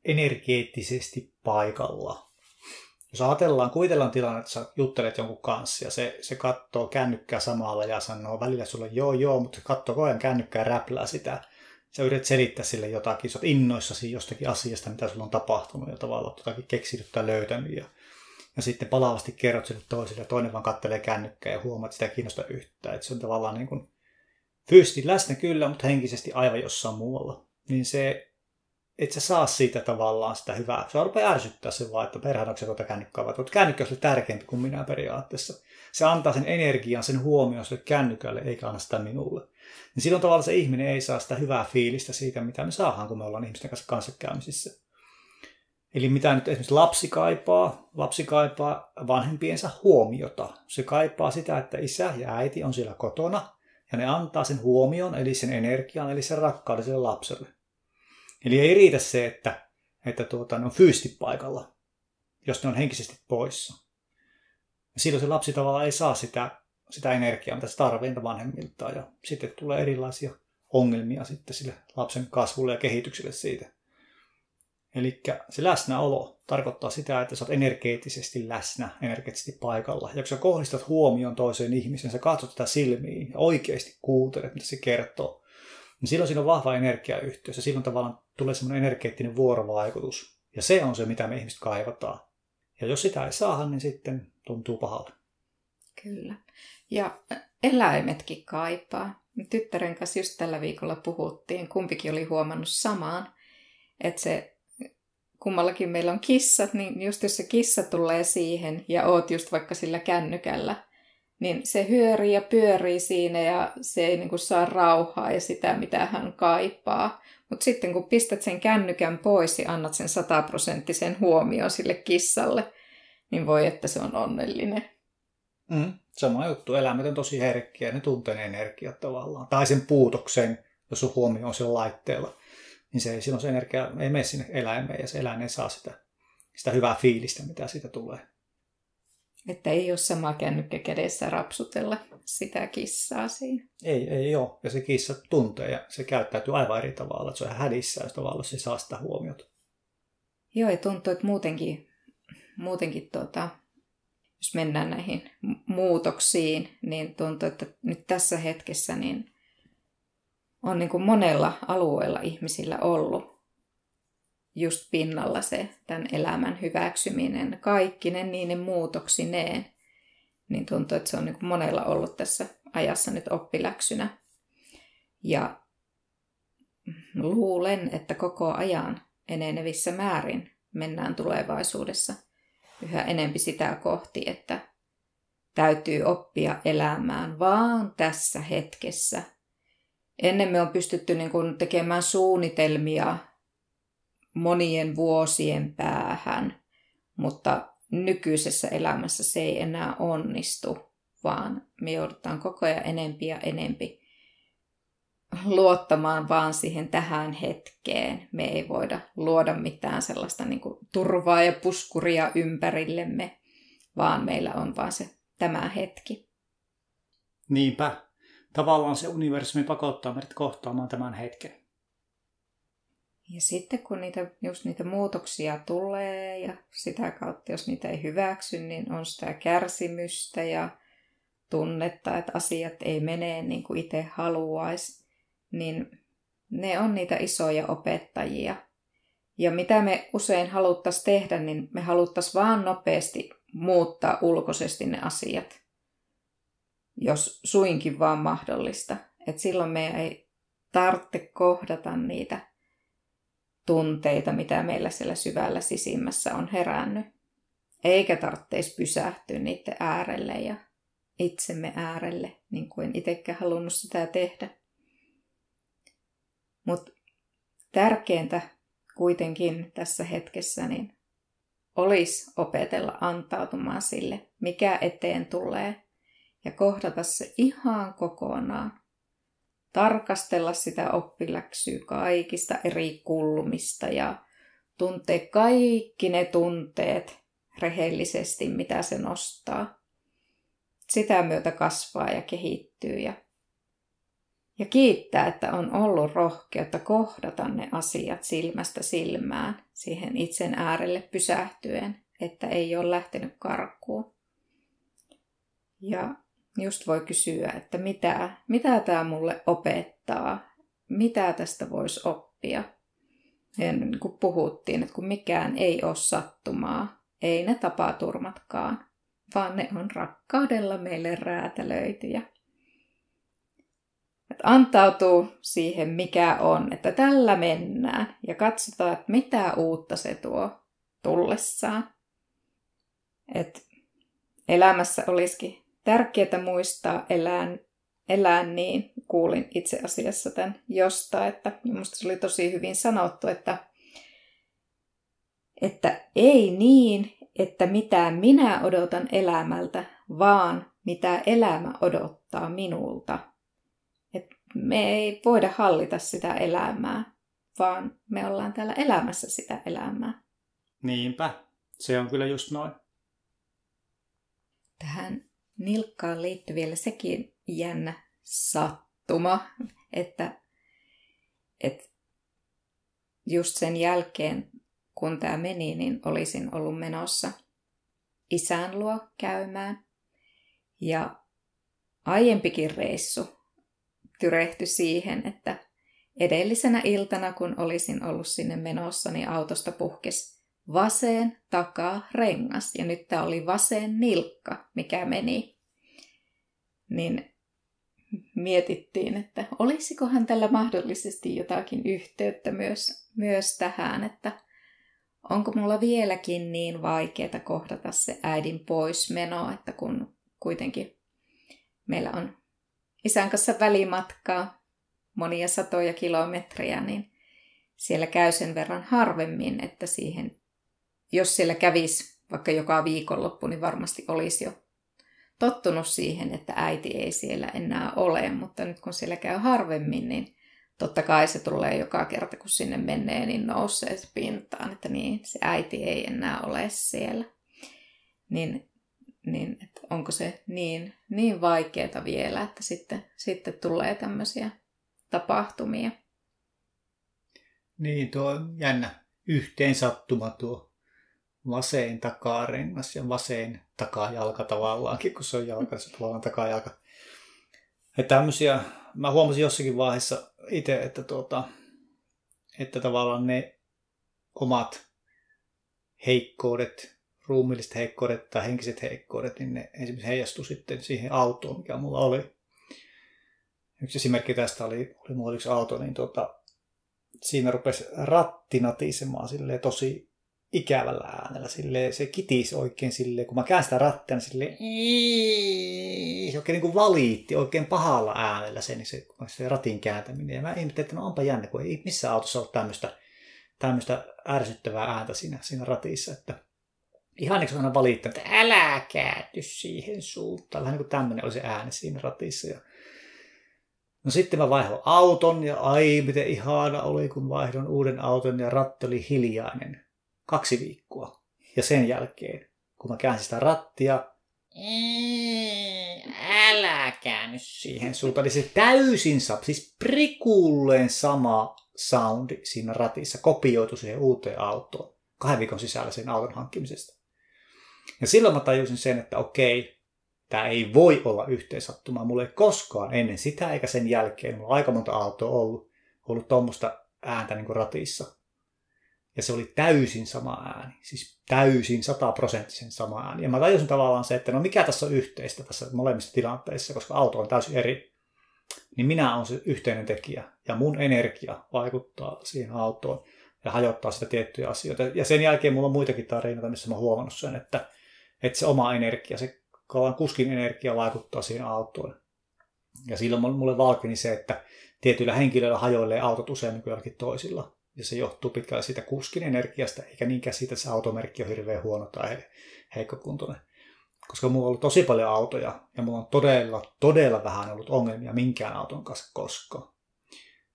energeettisesti paikalla jos ajatellaan, kuvitellaan tilanne, että sä juttelet jonkun kanssa ja se, se katsoo kännykkää samalla ja sanoo välillä sulle joo joo, mutta se katsoo koko ajan kännykkää ja räplää sitä. Sä yrität selittää sille jotakin, sä oot innoissasi jostakin asiasta, mitä sulla on tapahtunut ja tavallaan jotakin keksinyt tai löytänyt. Ja, ja sitten palavasti kerrot sille toiselle ja toinen vaan kattelee kännykkää ja huomaat, että sitä ei kiinnosta yhtään. Että se on tavallaan niin kuin fyysisesti läsnä kyllä, mutta henkisesti aivan jossain muualla. Niin se et sä saa siitä tavallaan sitä hyvää. Se rupeaa ärsyttää se vaan, että onko se tuota kännykkää, vai kännykkä on tärkeämpi kuin minä periaatteessa. Se antaa sen energian, sen huomioon sille kännykälle, eikä anna sitä minulle. Niin silloin tavallaan se ihminen ei saa sitä hyvää fiilistä siitä, mitä me saadaan, kun me ollaan ihmisten kanssa kanssakäymisissä. Eli mitä nyt esimerkiksi lapsi kaipaa? Lapsi kaipaa vanhempiensa huomiota. Se kaipaa sitä, että isä ja äiti on siellä kotona, ja ne antaa sen huomion, eli sen energian, eli sen rakkauden sille lapselle. Eli ei riitä se, että, että tuota, ne on fyysisesti paikalla, jos ne on henkisesti poissa. Silloin se lapsi tavallaan ei saa sitä, sitä energiaa, mitä se tarvitsee vanhemmiltaan. Ja sitten tulee erilaisia ongelmia sitten sille lapsen kasvulle ja kehitykselle siitä. Eli se läsnäolo tarkoittaa sitä, että sä oot energeettisesti läsnä, energeettisesti paikalla. Ja kun sä kohdistat huomioon toiseen ihmiseen, sä katsot sitä silmiin ja oikeasti kuuntelet, mitä se kertoo, niin silloin siinä on vahva energiayhteys ja silloin tavallaan tulee semmoinen energeettinen vuorovaikutus. Ja se on se, mitä me ihmiset kaivataan. Ja jos sitä ei saada, niin sitten tuntuu pahalle. Kyllä. Ja eläimetkin kaipaa. Tyttären kanssa just tällä viikolla puhuttiin, kumpikin oli huomannut samaan, että se kummallakin meillä on kissat, niin just jos se kissa tulee siihen ja oot just vaikka sillä kännykällä, niin se hyörii ja pyörii siinä ja se ei niin kuin saa rauhaa ja sitä, mitä hän kaipaa. Mutta sitten kun pistät sen kännykän pois ja annat sen sataprosenttisen huomioon sille kissalle, niin voi, että se on onnellinen. Mm, sama juttu. Eläimet on tosi herkkiä. Ne tuntee ne energiat tavallaan. Tai sen puutoksen, jos on huomio on sillä laitteella. niin se, silloin se energia ei mene sinne eläimeen ja se eläin ei saa sitä, sitä hyvää fiilistä, mitä siitä tulee. Että ei ole sama kännykkä kädessä rapsutella sitä kissaa siinä. Ei, ei ole. Ja se kissa tuntee ja se käyttäytyy aivan eri tavalla. Että se on ihan hädissä, jos tavallaan se saa sitä huomiota. Joo, ja tuntuu, että muutenkin, muutenkin tuota, jos mennään näihin muutoksiin, niin tuntuu, että nyt tässä hetkessä niin on niin kuin monella alueella ihmisillä ollut just pinnalla se tämän elämän hyväksyminen, kaikkinen niiden muutoksineen. Niin tuntuu, että se on niin kuin monella ollut tässä ajassa nyt oppiläksynä. Ja luulen, että koko ajan enenevissä määrin mennään tulevaisuudessa yhä enempi sitä kohti, että täytyy oppia elämään vaan tässä hetkessä. Ennen me on pystytty niin kuin tekemään suunnitelmia monien vuosien päähän, mutta nykyisessä elämässä se ei enää onnistu, vaan me joudutaan koko ajan enempi ja enempi luottamaan vaan siihen tähän hetkeen. Me ei voida luoda mitään sellaista niin kuin turvaa ja puskuria ympärillemme, vaan meillä on vaan se tämä hetki. Niinpä. Tavallaan se universumi pakottaa meidät kohtaamaan tämän hetken. Ja sitten kun niitä, just niitä muutoksia tulee ja sitä kautta, jos niitä ei hyväksy, niin on sitä kärsimystä ja tunnetta, että asiat ei mene niin kuin itse haluaisi, niin ne on niitä isoja opettajia. Ja mitä me usein haluttaisiin tehdä, niin me haluttaisiin vaan nopeasti muuttaa ulkoisesti ne asiat, jos suinkin vaan mahdollista. Et silloin meidän ei tarvitse kohdata niitä tunteita, mitä meillä siellä syvällä sisimmässä on herännyt. Eikä tarvitsisi pysähtyä niiden äärelle ja itsemme äärelle, niin kuin itsekään halunnut sitä tehdä. Mutta tärkeintä kuitenkin tässä hetkessä niin olisi opetella antautumaan sille, mikä eteen tulee, ja kohdata se ihan kokonaan tarkastella sitä oppiläksyä kaikista eri kulmista ja tuntee kaikki ne tunteet rehellisesti, mitä se nostaa. Sitä myötä kasvaa ja kehittyy ja, ja kiittää, että on ollut rohkeutta kohdata ne asiat silmästä silmään siihen itsen äärelle pysähtyen, että ei ole lähtenyt karkuun. Ja just voi kysyä, että mitä, mitä tämä mulle opettaa, mitä tästä voisi oppia. Ja niin kuin puhuttiin, että kun mikään ei ole sattumaa, ei ne tapaturmatkaan, vaan ne on rakkaudella meille räätälöityjä. Että antautuu siihen, mikä on, että tällä mennään ja katsotaan, että mitä uutta se tuo tullessaan. Että elämässä olisikin tärkeää muistaa elää, elää niin. Kuulin itse asiassa tämän josta, että minusta se oli tosi hyvin sanottu, että, että ei niin, että mitä minä odotan elämältä, vaan mitä elämä odottaa minulta. Me ei voida hallita sitä elämää, vaan me ollaan täällä elämässä sitä elämää. Niinpä, se on kyllä just noin. Tähän nilkkaan liittyy vielä sekin jännä sattuma, että, että just sen jälkeen, kun tämä meni, niin olisin ollut menossa isän luo käymään. Ja aiempikin reissu tyrehtyi siihen, että edellisenä iltana, kun olisin ollut sinne menossa, niin autosta puhkesi vasen takaa rengas ja nyt tämä oli vasen nilkka, mikä meni. Niin mietittiin, että olisikohan tällä mahdollisesti jotakin yhteyttä myös, myös tähän, että onko mulla vieläkin niin vaikeaa kohdata se äidin poismeno, että kun kuitenkin meillä on isän kanssa välimatkaa monia satoja kilometriä, niin siellä käy sen verran harvemmin, että siihen jos siellä kävisi vaikka joka viikonloppu, niin varmasti olisi jo tottunut siihen, että äiti ei siellä enää ole, mutta nyt kun siellä käy harvemmin, niin totta kai se tulee joka kerta, kun sinne menee, niin nousee se pintaan, että niin, se äiti ei enää ole siellä. Niin, niin että onko se niin, niin vaikeaa vielä, että sitten, sitten tulee tämmöisiä tapahtumia. Niin, tuo on jännä yhteensattuma tuo vasen takarengas ja vasen takajalka tavallaankin, kun se on jalka, se tavallaan takajalka. Että tämmöisiä, mä huomasin jossakin vaiheessa itse, että, tuota, että tavallaan ne omat heikkoudet, ruumilliset heikkoudet tai henkiset heikkoudet, niin ne esimerkiksi heijastui sitten siihen autoon, mikä mulla oli. Yksi esimerkki tästä oli, oli mulla yksi auto, niin tuota, siinä rupesi ratti natisemaan tosi ikävällä äänellä. Sille, se kitisi oikein sille, kun mä käyn sitä rattia, niin sille, se oikein niin kuin valitti oikein pahalla äänellä se, niin se, se ratin kääntäminen. Ja mä ihmettelin, että no onpa jännä, kun ei missään autossa ole tämmöistä, tämmöistä ärsyttävää ääntä siinä, siinä ratissa. Että ihan niin aina valittanut, että älä käänty siihen suuntaan. Vähän niin kuin tämmöinen oli se ääni siinä ratissa. Ja No sitten mä vaihdoin auton ja ai miten ihana oli, kun vaihdon uuden auton ja ratti oli hiljainen. Kaksi viikkoa. Ja sen jälkeen, kun mä käänsin sitä rattia, älä käänny siihen suuntaan. Eli se täysin siis prikulleen sama soundi siinä ratissa kopioitu siihen uuteen autoon kahden viikon sisällä sen auton hankkimisesta. Ja silloin mä tajusin sen, että okei, Tämä ei voi olla yhteensattuma. Mulla ei koskaan ennen sitä eikä sen jälkeen, mulla on aika monta autoa ollut, ollut tuommoista ääntä niin kuin ratissa. Ja se oli täysin sama ääni, siis täysin sataprosenttisen sama ääni. Ja mä tajusin tavallaan se, että no mikä tässä on yhteistä tässä molemmissa tilanteissa, koska auto on täysin eri. Niin minä olen se yhteinen tekijä ja mun energia vaikuttaa siihen autoon ja hajottaa sitä tiettyjä asioita. Ja sen jälkeen mulla on muitakin tarinoita, missä mä huomannut sen, että, että se oma energia, se kauan kuskin energia vaikuttaa siihen autoon. Ja silloin mulle valkeni se, että tietyillä henkilöillä hajoilee autot useammin kuin jollakin toisilla. Ja se johtuu pitkälle siitä kuskin energiasta, eikä niinkään siitä, että se automerkki on hirveän huono tai heikkokuntoinen. Koska mulla on ollut tosi paljon autoja ja mulla on todella, todella vähän ollut ongelmia minkään auton kanssa koskaan.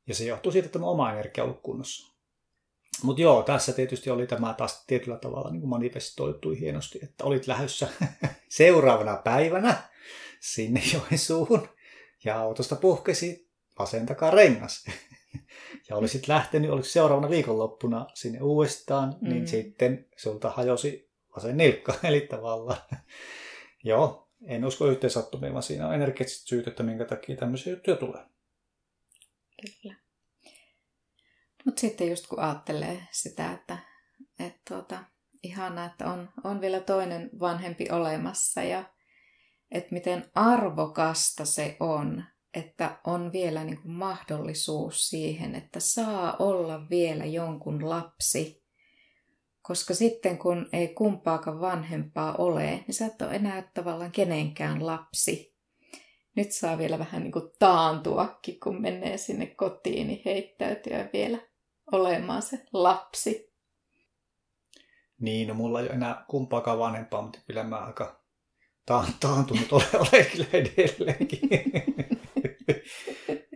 Ja se johtuu siitä, että mun oma energia on ollut kunnossa. Mutta joo, tässä tietysti oli tämä taas tietyllä tavalla niin manifestoitui hienosti, että olit lähdössä seuraavana päivänä sinne Joensuuhun ja autosta puhkesi vasen takaa rengas. ja olisit lähtenyt, oliko seuraavana viikonloppuna sinne uudestaan, niin mm. niin sitten sulta hajosi vasen nilkka, eli tavallaan. joo, en usko yhteen sattumia, vaan siinä on energetiset syyt, että minkä takia tämmöisiä juttuja tulee. Kyllä. Mutta sitten just kun ajattelee sitä, että, että tuota, ihana, että on, on vielä toinen vanhempi olemassa ja että miten arvokasta se on, että on vielä niin kuin mahdollisuus siihen, että saa olla vielä jonkun lapsi. Koska sitten kun ei kumpaakaan vanhempaa ole, niin sä et ole enää tavallaan kenenkään lapsi. Nyt saa vielä vähän niin kuin taantuakin, kun menee sinne kotiin, niin heittäytyä vielä olemaan se lapsi. Niin, no mulla ei ole enää kumpaakaan vanhempaa, mutta kyllä mä aika taantunut ole, ole kyllä edelleenkin.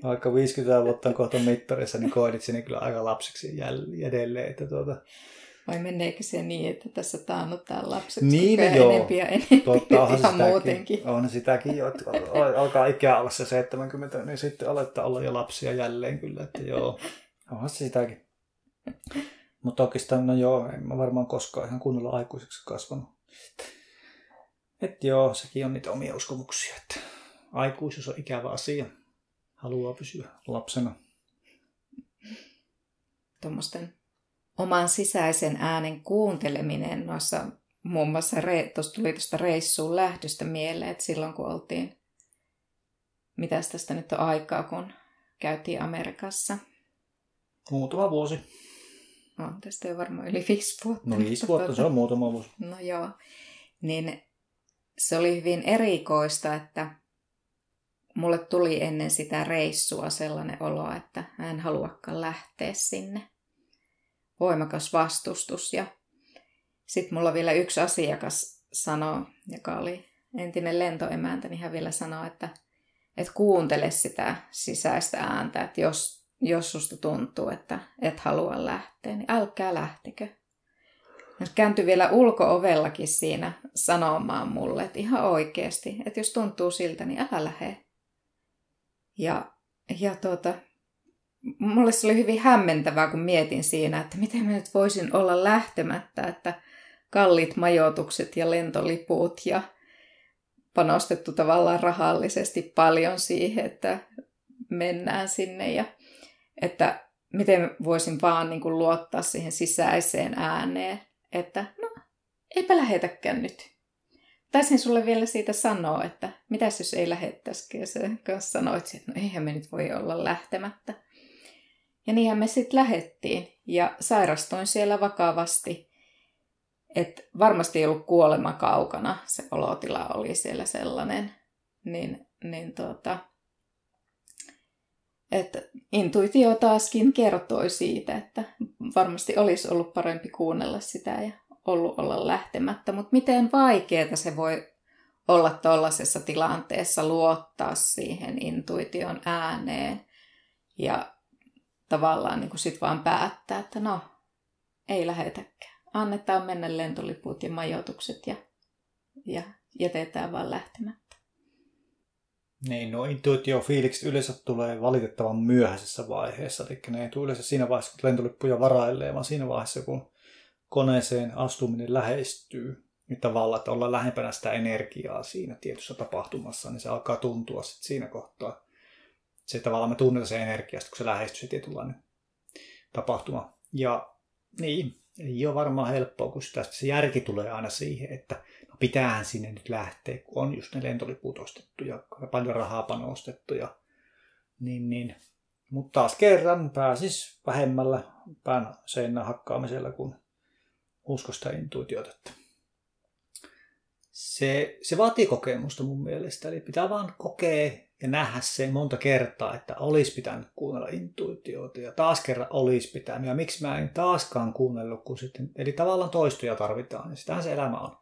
Aika 50 vuotta on kohta mittarissa, niin koeditseni kyllä aika lapseksi edelleen. Että tuota... Vai meneekö se niin, että tässä taannuttaa lapseksi niin, koko joo. enempi ja enempi Totta, ihan sitäkin, muutenkin? On sitäkin jo, että alkaa ikää olla se 70, niin sitten aletaan olla jo lapsia jälleen kyllä, että joo. Onhan se sitäkin. Mutta oikeastaan, no joo, en mä varmaan koskaan ihan kunnolla aikuiseksi kasvanut. Että joo, sekin on niitä omia uskomuksia, että aikuisuus on ikävä asia. Haluaa pysyä lapsena. Tuommoisten oman sisäisen äänen kuunteleminen noissa muun muassa, tuossa tuli tuosta reissuun lähdöstä mieleen, että silloin kun oltiin, mitäs tästä nyt on aikaa, kun käytiin Amerikassa – Muutama vuosi. On tästä jo varmaan yli viisi vuotta. No viisi vuotta, tuota... se on muutama vuosi. No joo. Niin se oli hyvin erikoista, että mulle tuli ennen sitä reissua sellainen olo, että en haluakaan lähteä sinne. Voimakas vastustus. Ja sitten mulla vielä yksi asiakas sanoi, joka oli entinen lentoemäntä, niin hän vielä sanoi, että, että kuuntele sitä sisäistä ääntä, että jos jos susta tuntuu, että et halua lähteä, niin älkää lähtekö. Kääntyi vielä ulko-ovellakin siinä sanomaan mulle, että ihan oikeasti, että jos tuntuu siltä, niin älä lähde. Ja, ja tuota, mulle se oli hyvin hämmentävää, kun mietin siinä, että miten mä nyt voisin olla lähtemättä, että kalliit majoitukset ja lentoliput ja panostettu tavallaan rahallisesti paljon siihen, että mennään sinne ja että miten voisin vaan niin kuin luottaa siihen sisäiseen ääneen, että no, eipä lähetäkään nyt. Taisin sulle vielä siitä sanoa, että mitäs jos ei lähettäisikin. Ja se kanssa sanoit, että no eihän me nyt voi olla lähtemättä. Ja niinhän me sitten lähettiin. Ja sairastuin siellä vakavasti. Että varmasti ei ollut kuolema kaukana. Se olotila oli siellä sellainen. Niin, niin tuota, että intuitio taaskin kertoi siitä, että varmasti olisi ollut parempi kuunnella sitä ja ollut olla lähtemättä, mutta miten vaikeaa se voi olla tuollaisessa tilanteessa luottaa siihen intuition ääneen ja tavallaan niin kuin sit vaan päättää, että no, ei lähetäkään. Annetaan mennä lentoliput ja majoitukset ja, ja jätetään vaan lähtemättä. Niin, no intuitiofiilikset yleensä tulee valitettavan myöhäisessä vaiheessa, eli ne ei tule yleensä siinä vaiheessa, kun lentolippuja varailee, vaan siinä vaiheessa, kun koneeseen astuminen lähestyy, niin tavallaan, että ollaan lähempänä sitä energiaa siinä tietyssä tapahtumassa, niin se alkaa tuntua sitten siinä kohtaa. Se tavallaan me tunnetaan se energiasta, kun se lähestyy se tietynlainen tapahtuma. Ja niin, ei ole varmaan helppoa, kun sitä, se järki tulee aina siihen, että pitäähän sinne nyt lähteä, kun on just ne lentoliput ostettu ja paljon rahaa panostettu. Ja, niin, niin. Mutta taas kerran pääsis vähemmällä pään seinän hakkaamisella, kun usko sitä intuitiota. Se, se vaatii kokemusta mun mielestä, eli pitää vaan kokea ja nähdä se monta kertaa, että olisi pitänyt kuunnella intuitioita ja taas kerran olisi pitänyt ja miksi mä en taaskaan kuunnellut, kun sitten, eli tavallaan toistoja tarvitaan ja sitähän se elämä on.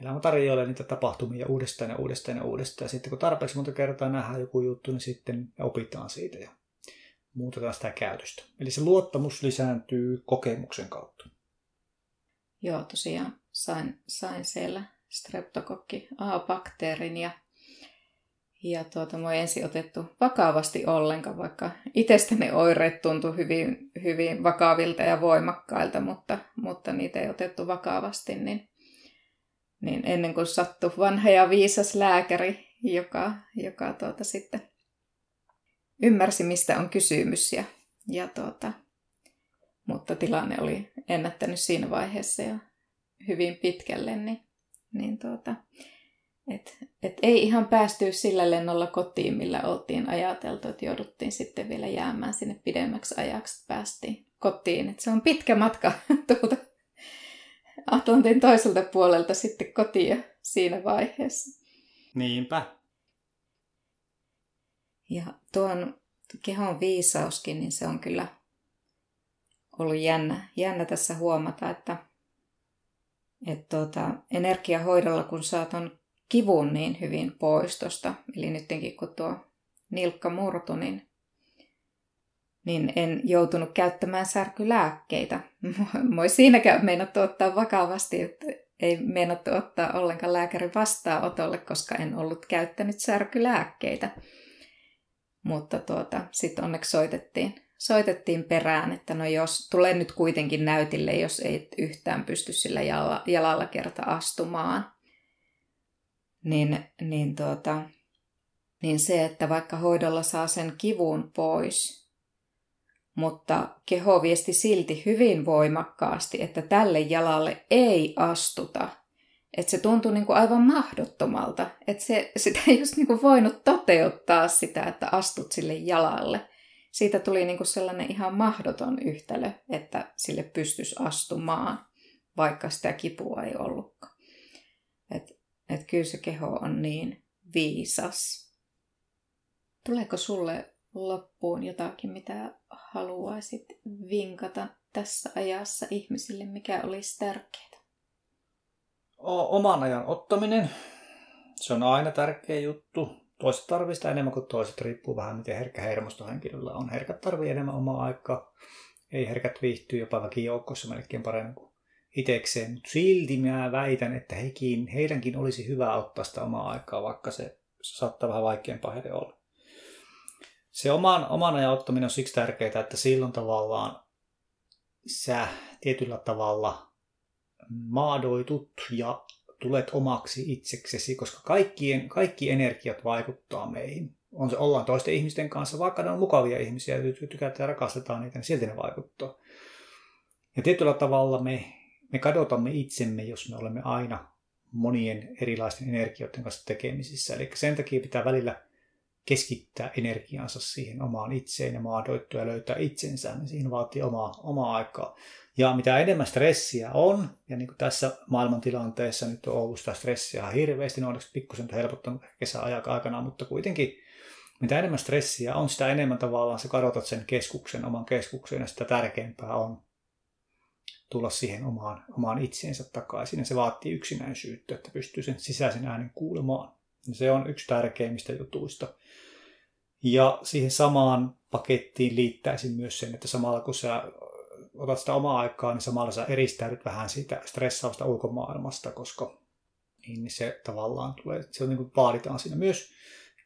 Elämä tarjoaa niitä tapahtumia uudestaan ja uudestaan ja uudestaan. Ja sitten kun tarpeeksi monta kertaa nähdään joku juttu, niin sitten opitaan siitä ja muutetaan sitä käytöstä. Eli se luottamus lisääntyy kokemuksen kautta. Joo, tosiaan sain, sain siellä streptokokki A-bakteerin ja, ja tuota, mua ei ensin otettu vakavasti ollenkaan, vaikka itsestäni oireet tuntui hyvin, hyvin vakavilta ja voimakkailta, mutta, mutta niitä ei otettu vakavasti, niin niin ennen kuin sattui vanha ja viisas lääkäri, joka, joka tuota sitten ymmärsi, mistä on kysymys. Ja, ja tuota, mutta tilanne oli ennättänyt siinä vaiheessa jo hyvin pitkälle, niin, niin tuota, et, et ei ihan päästy sillä lennolla kotiin, millä oltiin ajateltu, että jouduttiin sitten vielä jäämään sinne pidemmäksi ajaksi, päästiin kotiin. Et se on pitkä matka tuolta Atlantin toiselta puolelta sitten kotia siinä vaiheessa. Niinpä. Ja tuon kehon viisauskin, niin se on kyllä ollut jännä, jännä tässä huomata, että, että tuota, energiahoidolla kun saat on kivun niin hyvin poistosta, eli nytkin kun tuo nilkka murtu, niin niin en joutunut käyttämään särkylääkkeitä. Moi siinäkään meinattu ottaa vakavasti, että ei meinattu ottaa ollenkaan lääkärin vastaanotolle, koska en ollut käyttänyt särkylääkkeitä. Mutta tuota, sitten onneksi soitettiin, soitettiin perään, että no jos tulee nyt kuitenkin näytille, jos ei yhtään pysty sillä jalalla, jalalla kerta astumaan, niin, niin, tuota, niin se, että vaikka hoidolla saa sen kivun pois, mutta keho viesti silti hyvin voimakkaasti, että tälle jalalle ei astuta. Että se tuntui niin kuin aivan mahdottomalta, että se, sitä ei just niin kuin voinut toteuttaa sitä, että astut sille jalalle. Siitä tuli niin kuin sellainen ihan mahdoton yhtälö, että sille pystyisi astumaan, vaikka sitä kipua ei ollutkaan. Että et kyllä se keho on niin viisas. Tuleeko sulle loppuun jotakin, mitä haluaisit vinkata tässä ajassa ihmisille, mikä olisi tärkeää? O- oman ajan ottaminen. Se on aina tärkeä juttu. toiset tarvii sitä enemmän kuin toiset, riippuu vähän miten herkkä hermostohenkilöllä on. Herkät tarvii enemmän omaa aikaa, ei herkät viihtyy jopa väkijoukossa melkein paremmin kuin itekseen, mutta silti minä väitän, että hekin, heidänkin olisi hyvä ottaa sitä omaa aikaa, vaikka se saattaa vähän vaikeampaa heille olla. Se oman, oman ajan ottaminen on siksi tärkeää, että silloin tavallaan sä tietyllä tavalla maadoitut ja tulet omaksi itseksesi, koska kaikkien, kaikki energiat vaikuttaa meihin. On se, ollaan toisten ihmisten kanssa, vaikka ne on mukavia ihmisiä tykätään ja rakastetaan niitä, niin silti ne vaikuttaa. Ja tietyllä tavalla me, me kadotamme itsemme, jos me olemme aina monien erilaisten energioiden kanssa tekemisissä. Eli sen takia pitää välillä keskittää energiansa siihen omaan itseen ja maadoittua ja löytää itsensä, niin siinä vaatii omaa, omaa aikaa. Ja mitä enemmän stressiä on, ja niin kuin tässä maailmantilanteessa nyt on ollut sitä stressiä hirveästi, no onneksi pikkusen helpottanut kesäajan aikana, mutta kuitenkin mitä enemmän stressiä on, sitä enemmän tavallaan sä kadotat sen keskuksen, oman keskuksen, ja sitä tärkeämpää on tulla siihen omaan, omaan itseensä takaisin. Ja se vaatii yksinäisyyttä, että pystyy sen sisäisen äänen kuulemaan. Ja se on yksi tärkeimmistä jutuista. Ja siihen samaan pakettiin liittäisin myös sen, että samalla kun sä otat sitä omaa aikaa, niin samalla sä eristäydyt vähän siitä stressaavasta ulkomaailmasta, koska niin se tavallaan tulee, se on niin kuin vaaditaan siinä myös.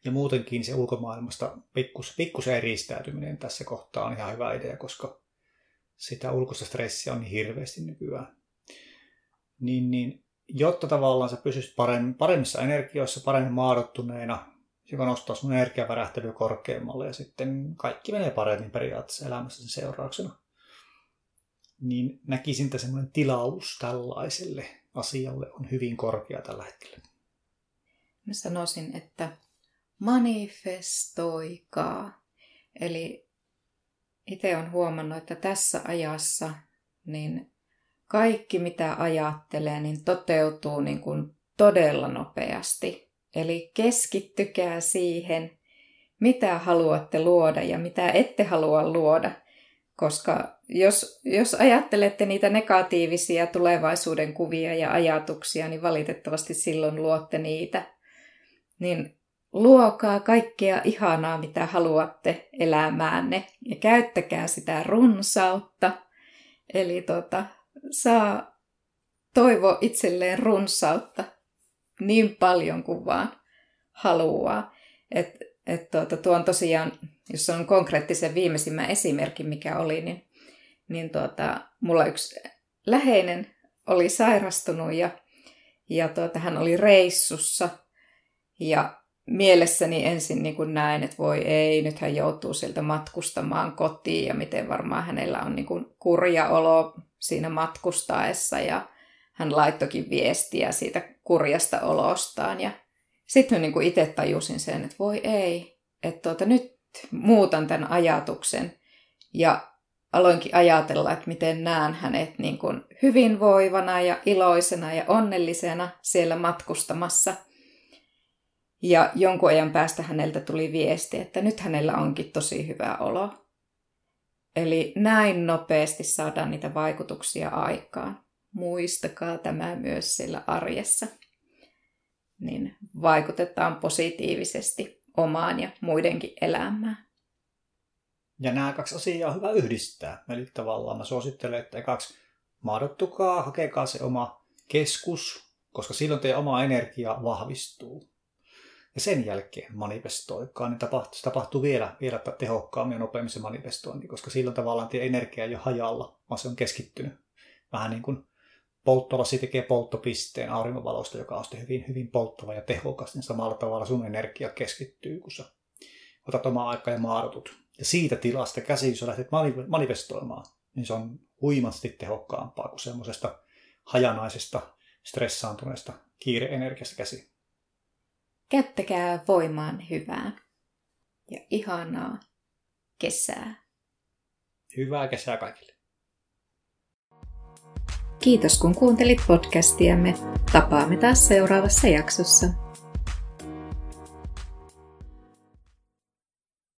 Ja muutenkin se ulkomaailmasta pikkus, pikkusen eristäytyminen tässä kohtaa on ihan hyvä idea, koska sitä ulkoista stressiä on niin hirveästi nykyään. Niin, niin jotta tavallaan sä pysyisit paremmissa energioissa, paremmin maadottuneena, joka nostaa sun energiavärähtelyä korkeammalle ja sitten kaikki menee paremmin periaatteessa elämässä sen seurauksena. Niin näkisin, että semmoinen tilaus tällaiselle asialle on hyvin korkea tällä hetkellä. Mä sanoisin, että manifestoikaa. Eli itse on huomannut, että tässä ajassa niin kaikki mitä ajattelee, niin toteutuu niin kuin todella nopeasti. Eli keskittykää siihen, mitä haluatte luoda ja mitä ette halua luoda. Koska jos, jos ajattelette niitä negatiivisia tulevaisuuden kuvia ja ajatuksia, niin valitettavasti silloin luotte niitä. Niin luokaa kaikkea ihanaa, mitä haluatte elämäänne ja käyttäkää sitä runsautta. Eli tota, saa toivo itselleen runsautta niin paljon kuin vaan haluaa. Et, et tuota, tuon tosiaan, jos on konkreettisen viimeisimmän esimerkin, mikä oli, niin, niin tuota, mulla yksi läheinen oli sairastunut ja, ja tuota, hän oli reissussa ja mielessäni ensin niin kuin näin, että voi ei, nyt hän joutuu sieltä matkustamaan kotiin ja miten varmaan hänellä on niin kuin kurja olo siinä matkustaessa ja hän laittokin viestiä siitä kurjasta olostaan. Ja sitten niin kuin itse tajusin sen, että voi ei, että tuota, nyt muutan tämän ajatuksen. Ja aloinkin ajatella, että miten näen hänet niin kuin hyvinvoivana ja iloisena ja onnellisena siellä matkustamassa – ja jonkun ajan päästä häneltä tuli viesti, että nyt hänellä onkin tosi hyvä olo. Eli näin nopeasti saadaan niitä vaikutuksia aikaan. Muistakaa tämä myös siellä arjessa. Niin vaikutetaan positiivisesti omaan ja muidenkin elämään. Ja nämä kaksi asiaa on hyvä yhdistää. Eli tavallaan mä suosittelen, että kaksi maadottukaa, hakekaa se oma keskus, koska silloin teidän oma energia vahvistuu ja sen jälkeen manifestoikaan, niin tapahtuu, se tapahtuu vielä, vielä tehokkaammin ja nopeammin se manifestointi, koska silloin tavallaan energia ei ole hajalla, vaan se on keskittynyt. Vähän niin kuin polttolasi tekee polttopisteen auringonvalosta, joka on hyvin, hyvin polttava ja tehokas, niin samalla tavalla sun energia keskittyy, kun sä otat omaa aikaa ja maadotut. Ja siitä tilasta käsi, jos lähdet manifestoimaan, niin se on huimasti tehokkaampaa kuin semmoisesta hajanaisesta, stressaantuneesta kiireenergiasta käsi. Käyttäkää voimaan hyvää ja ihanaa kesää. Hyvää kesää kaikille. Kiitos kun kuuntelit podcastiamme. Tapaamme taas seuraavassa jaksossa.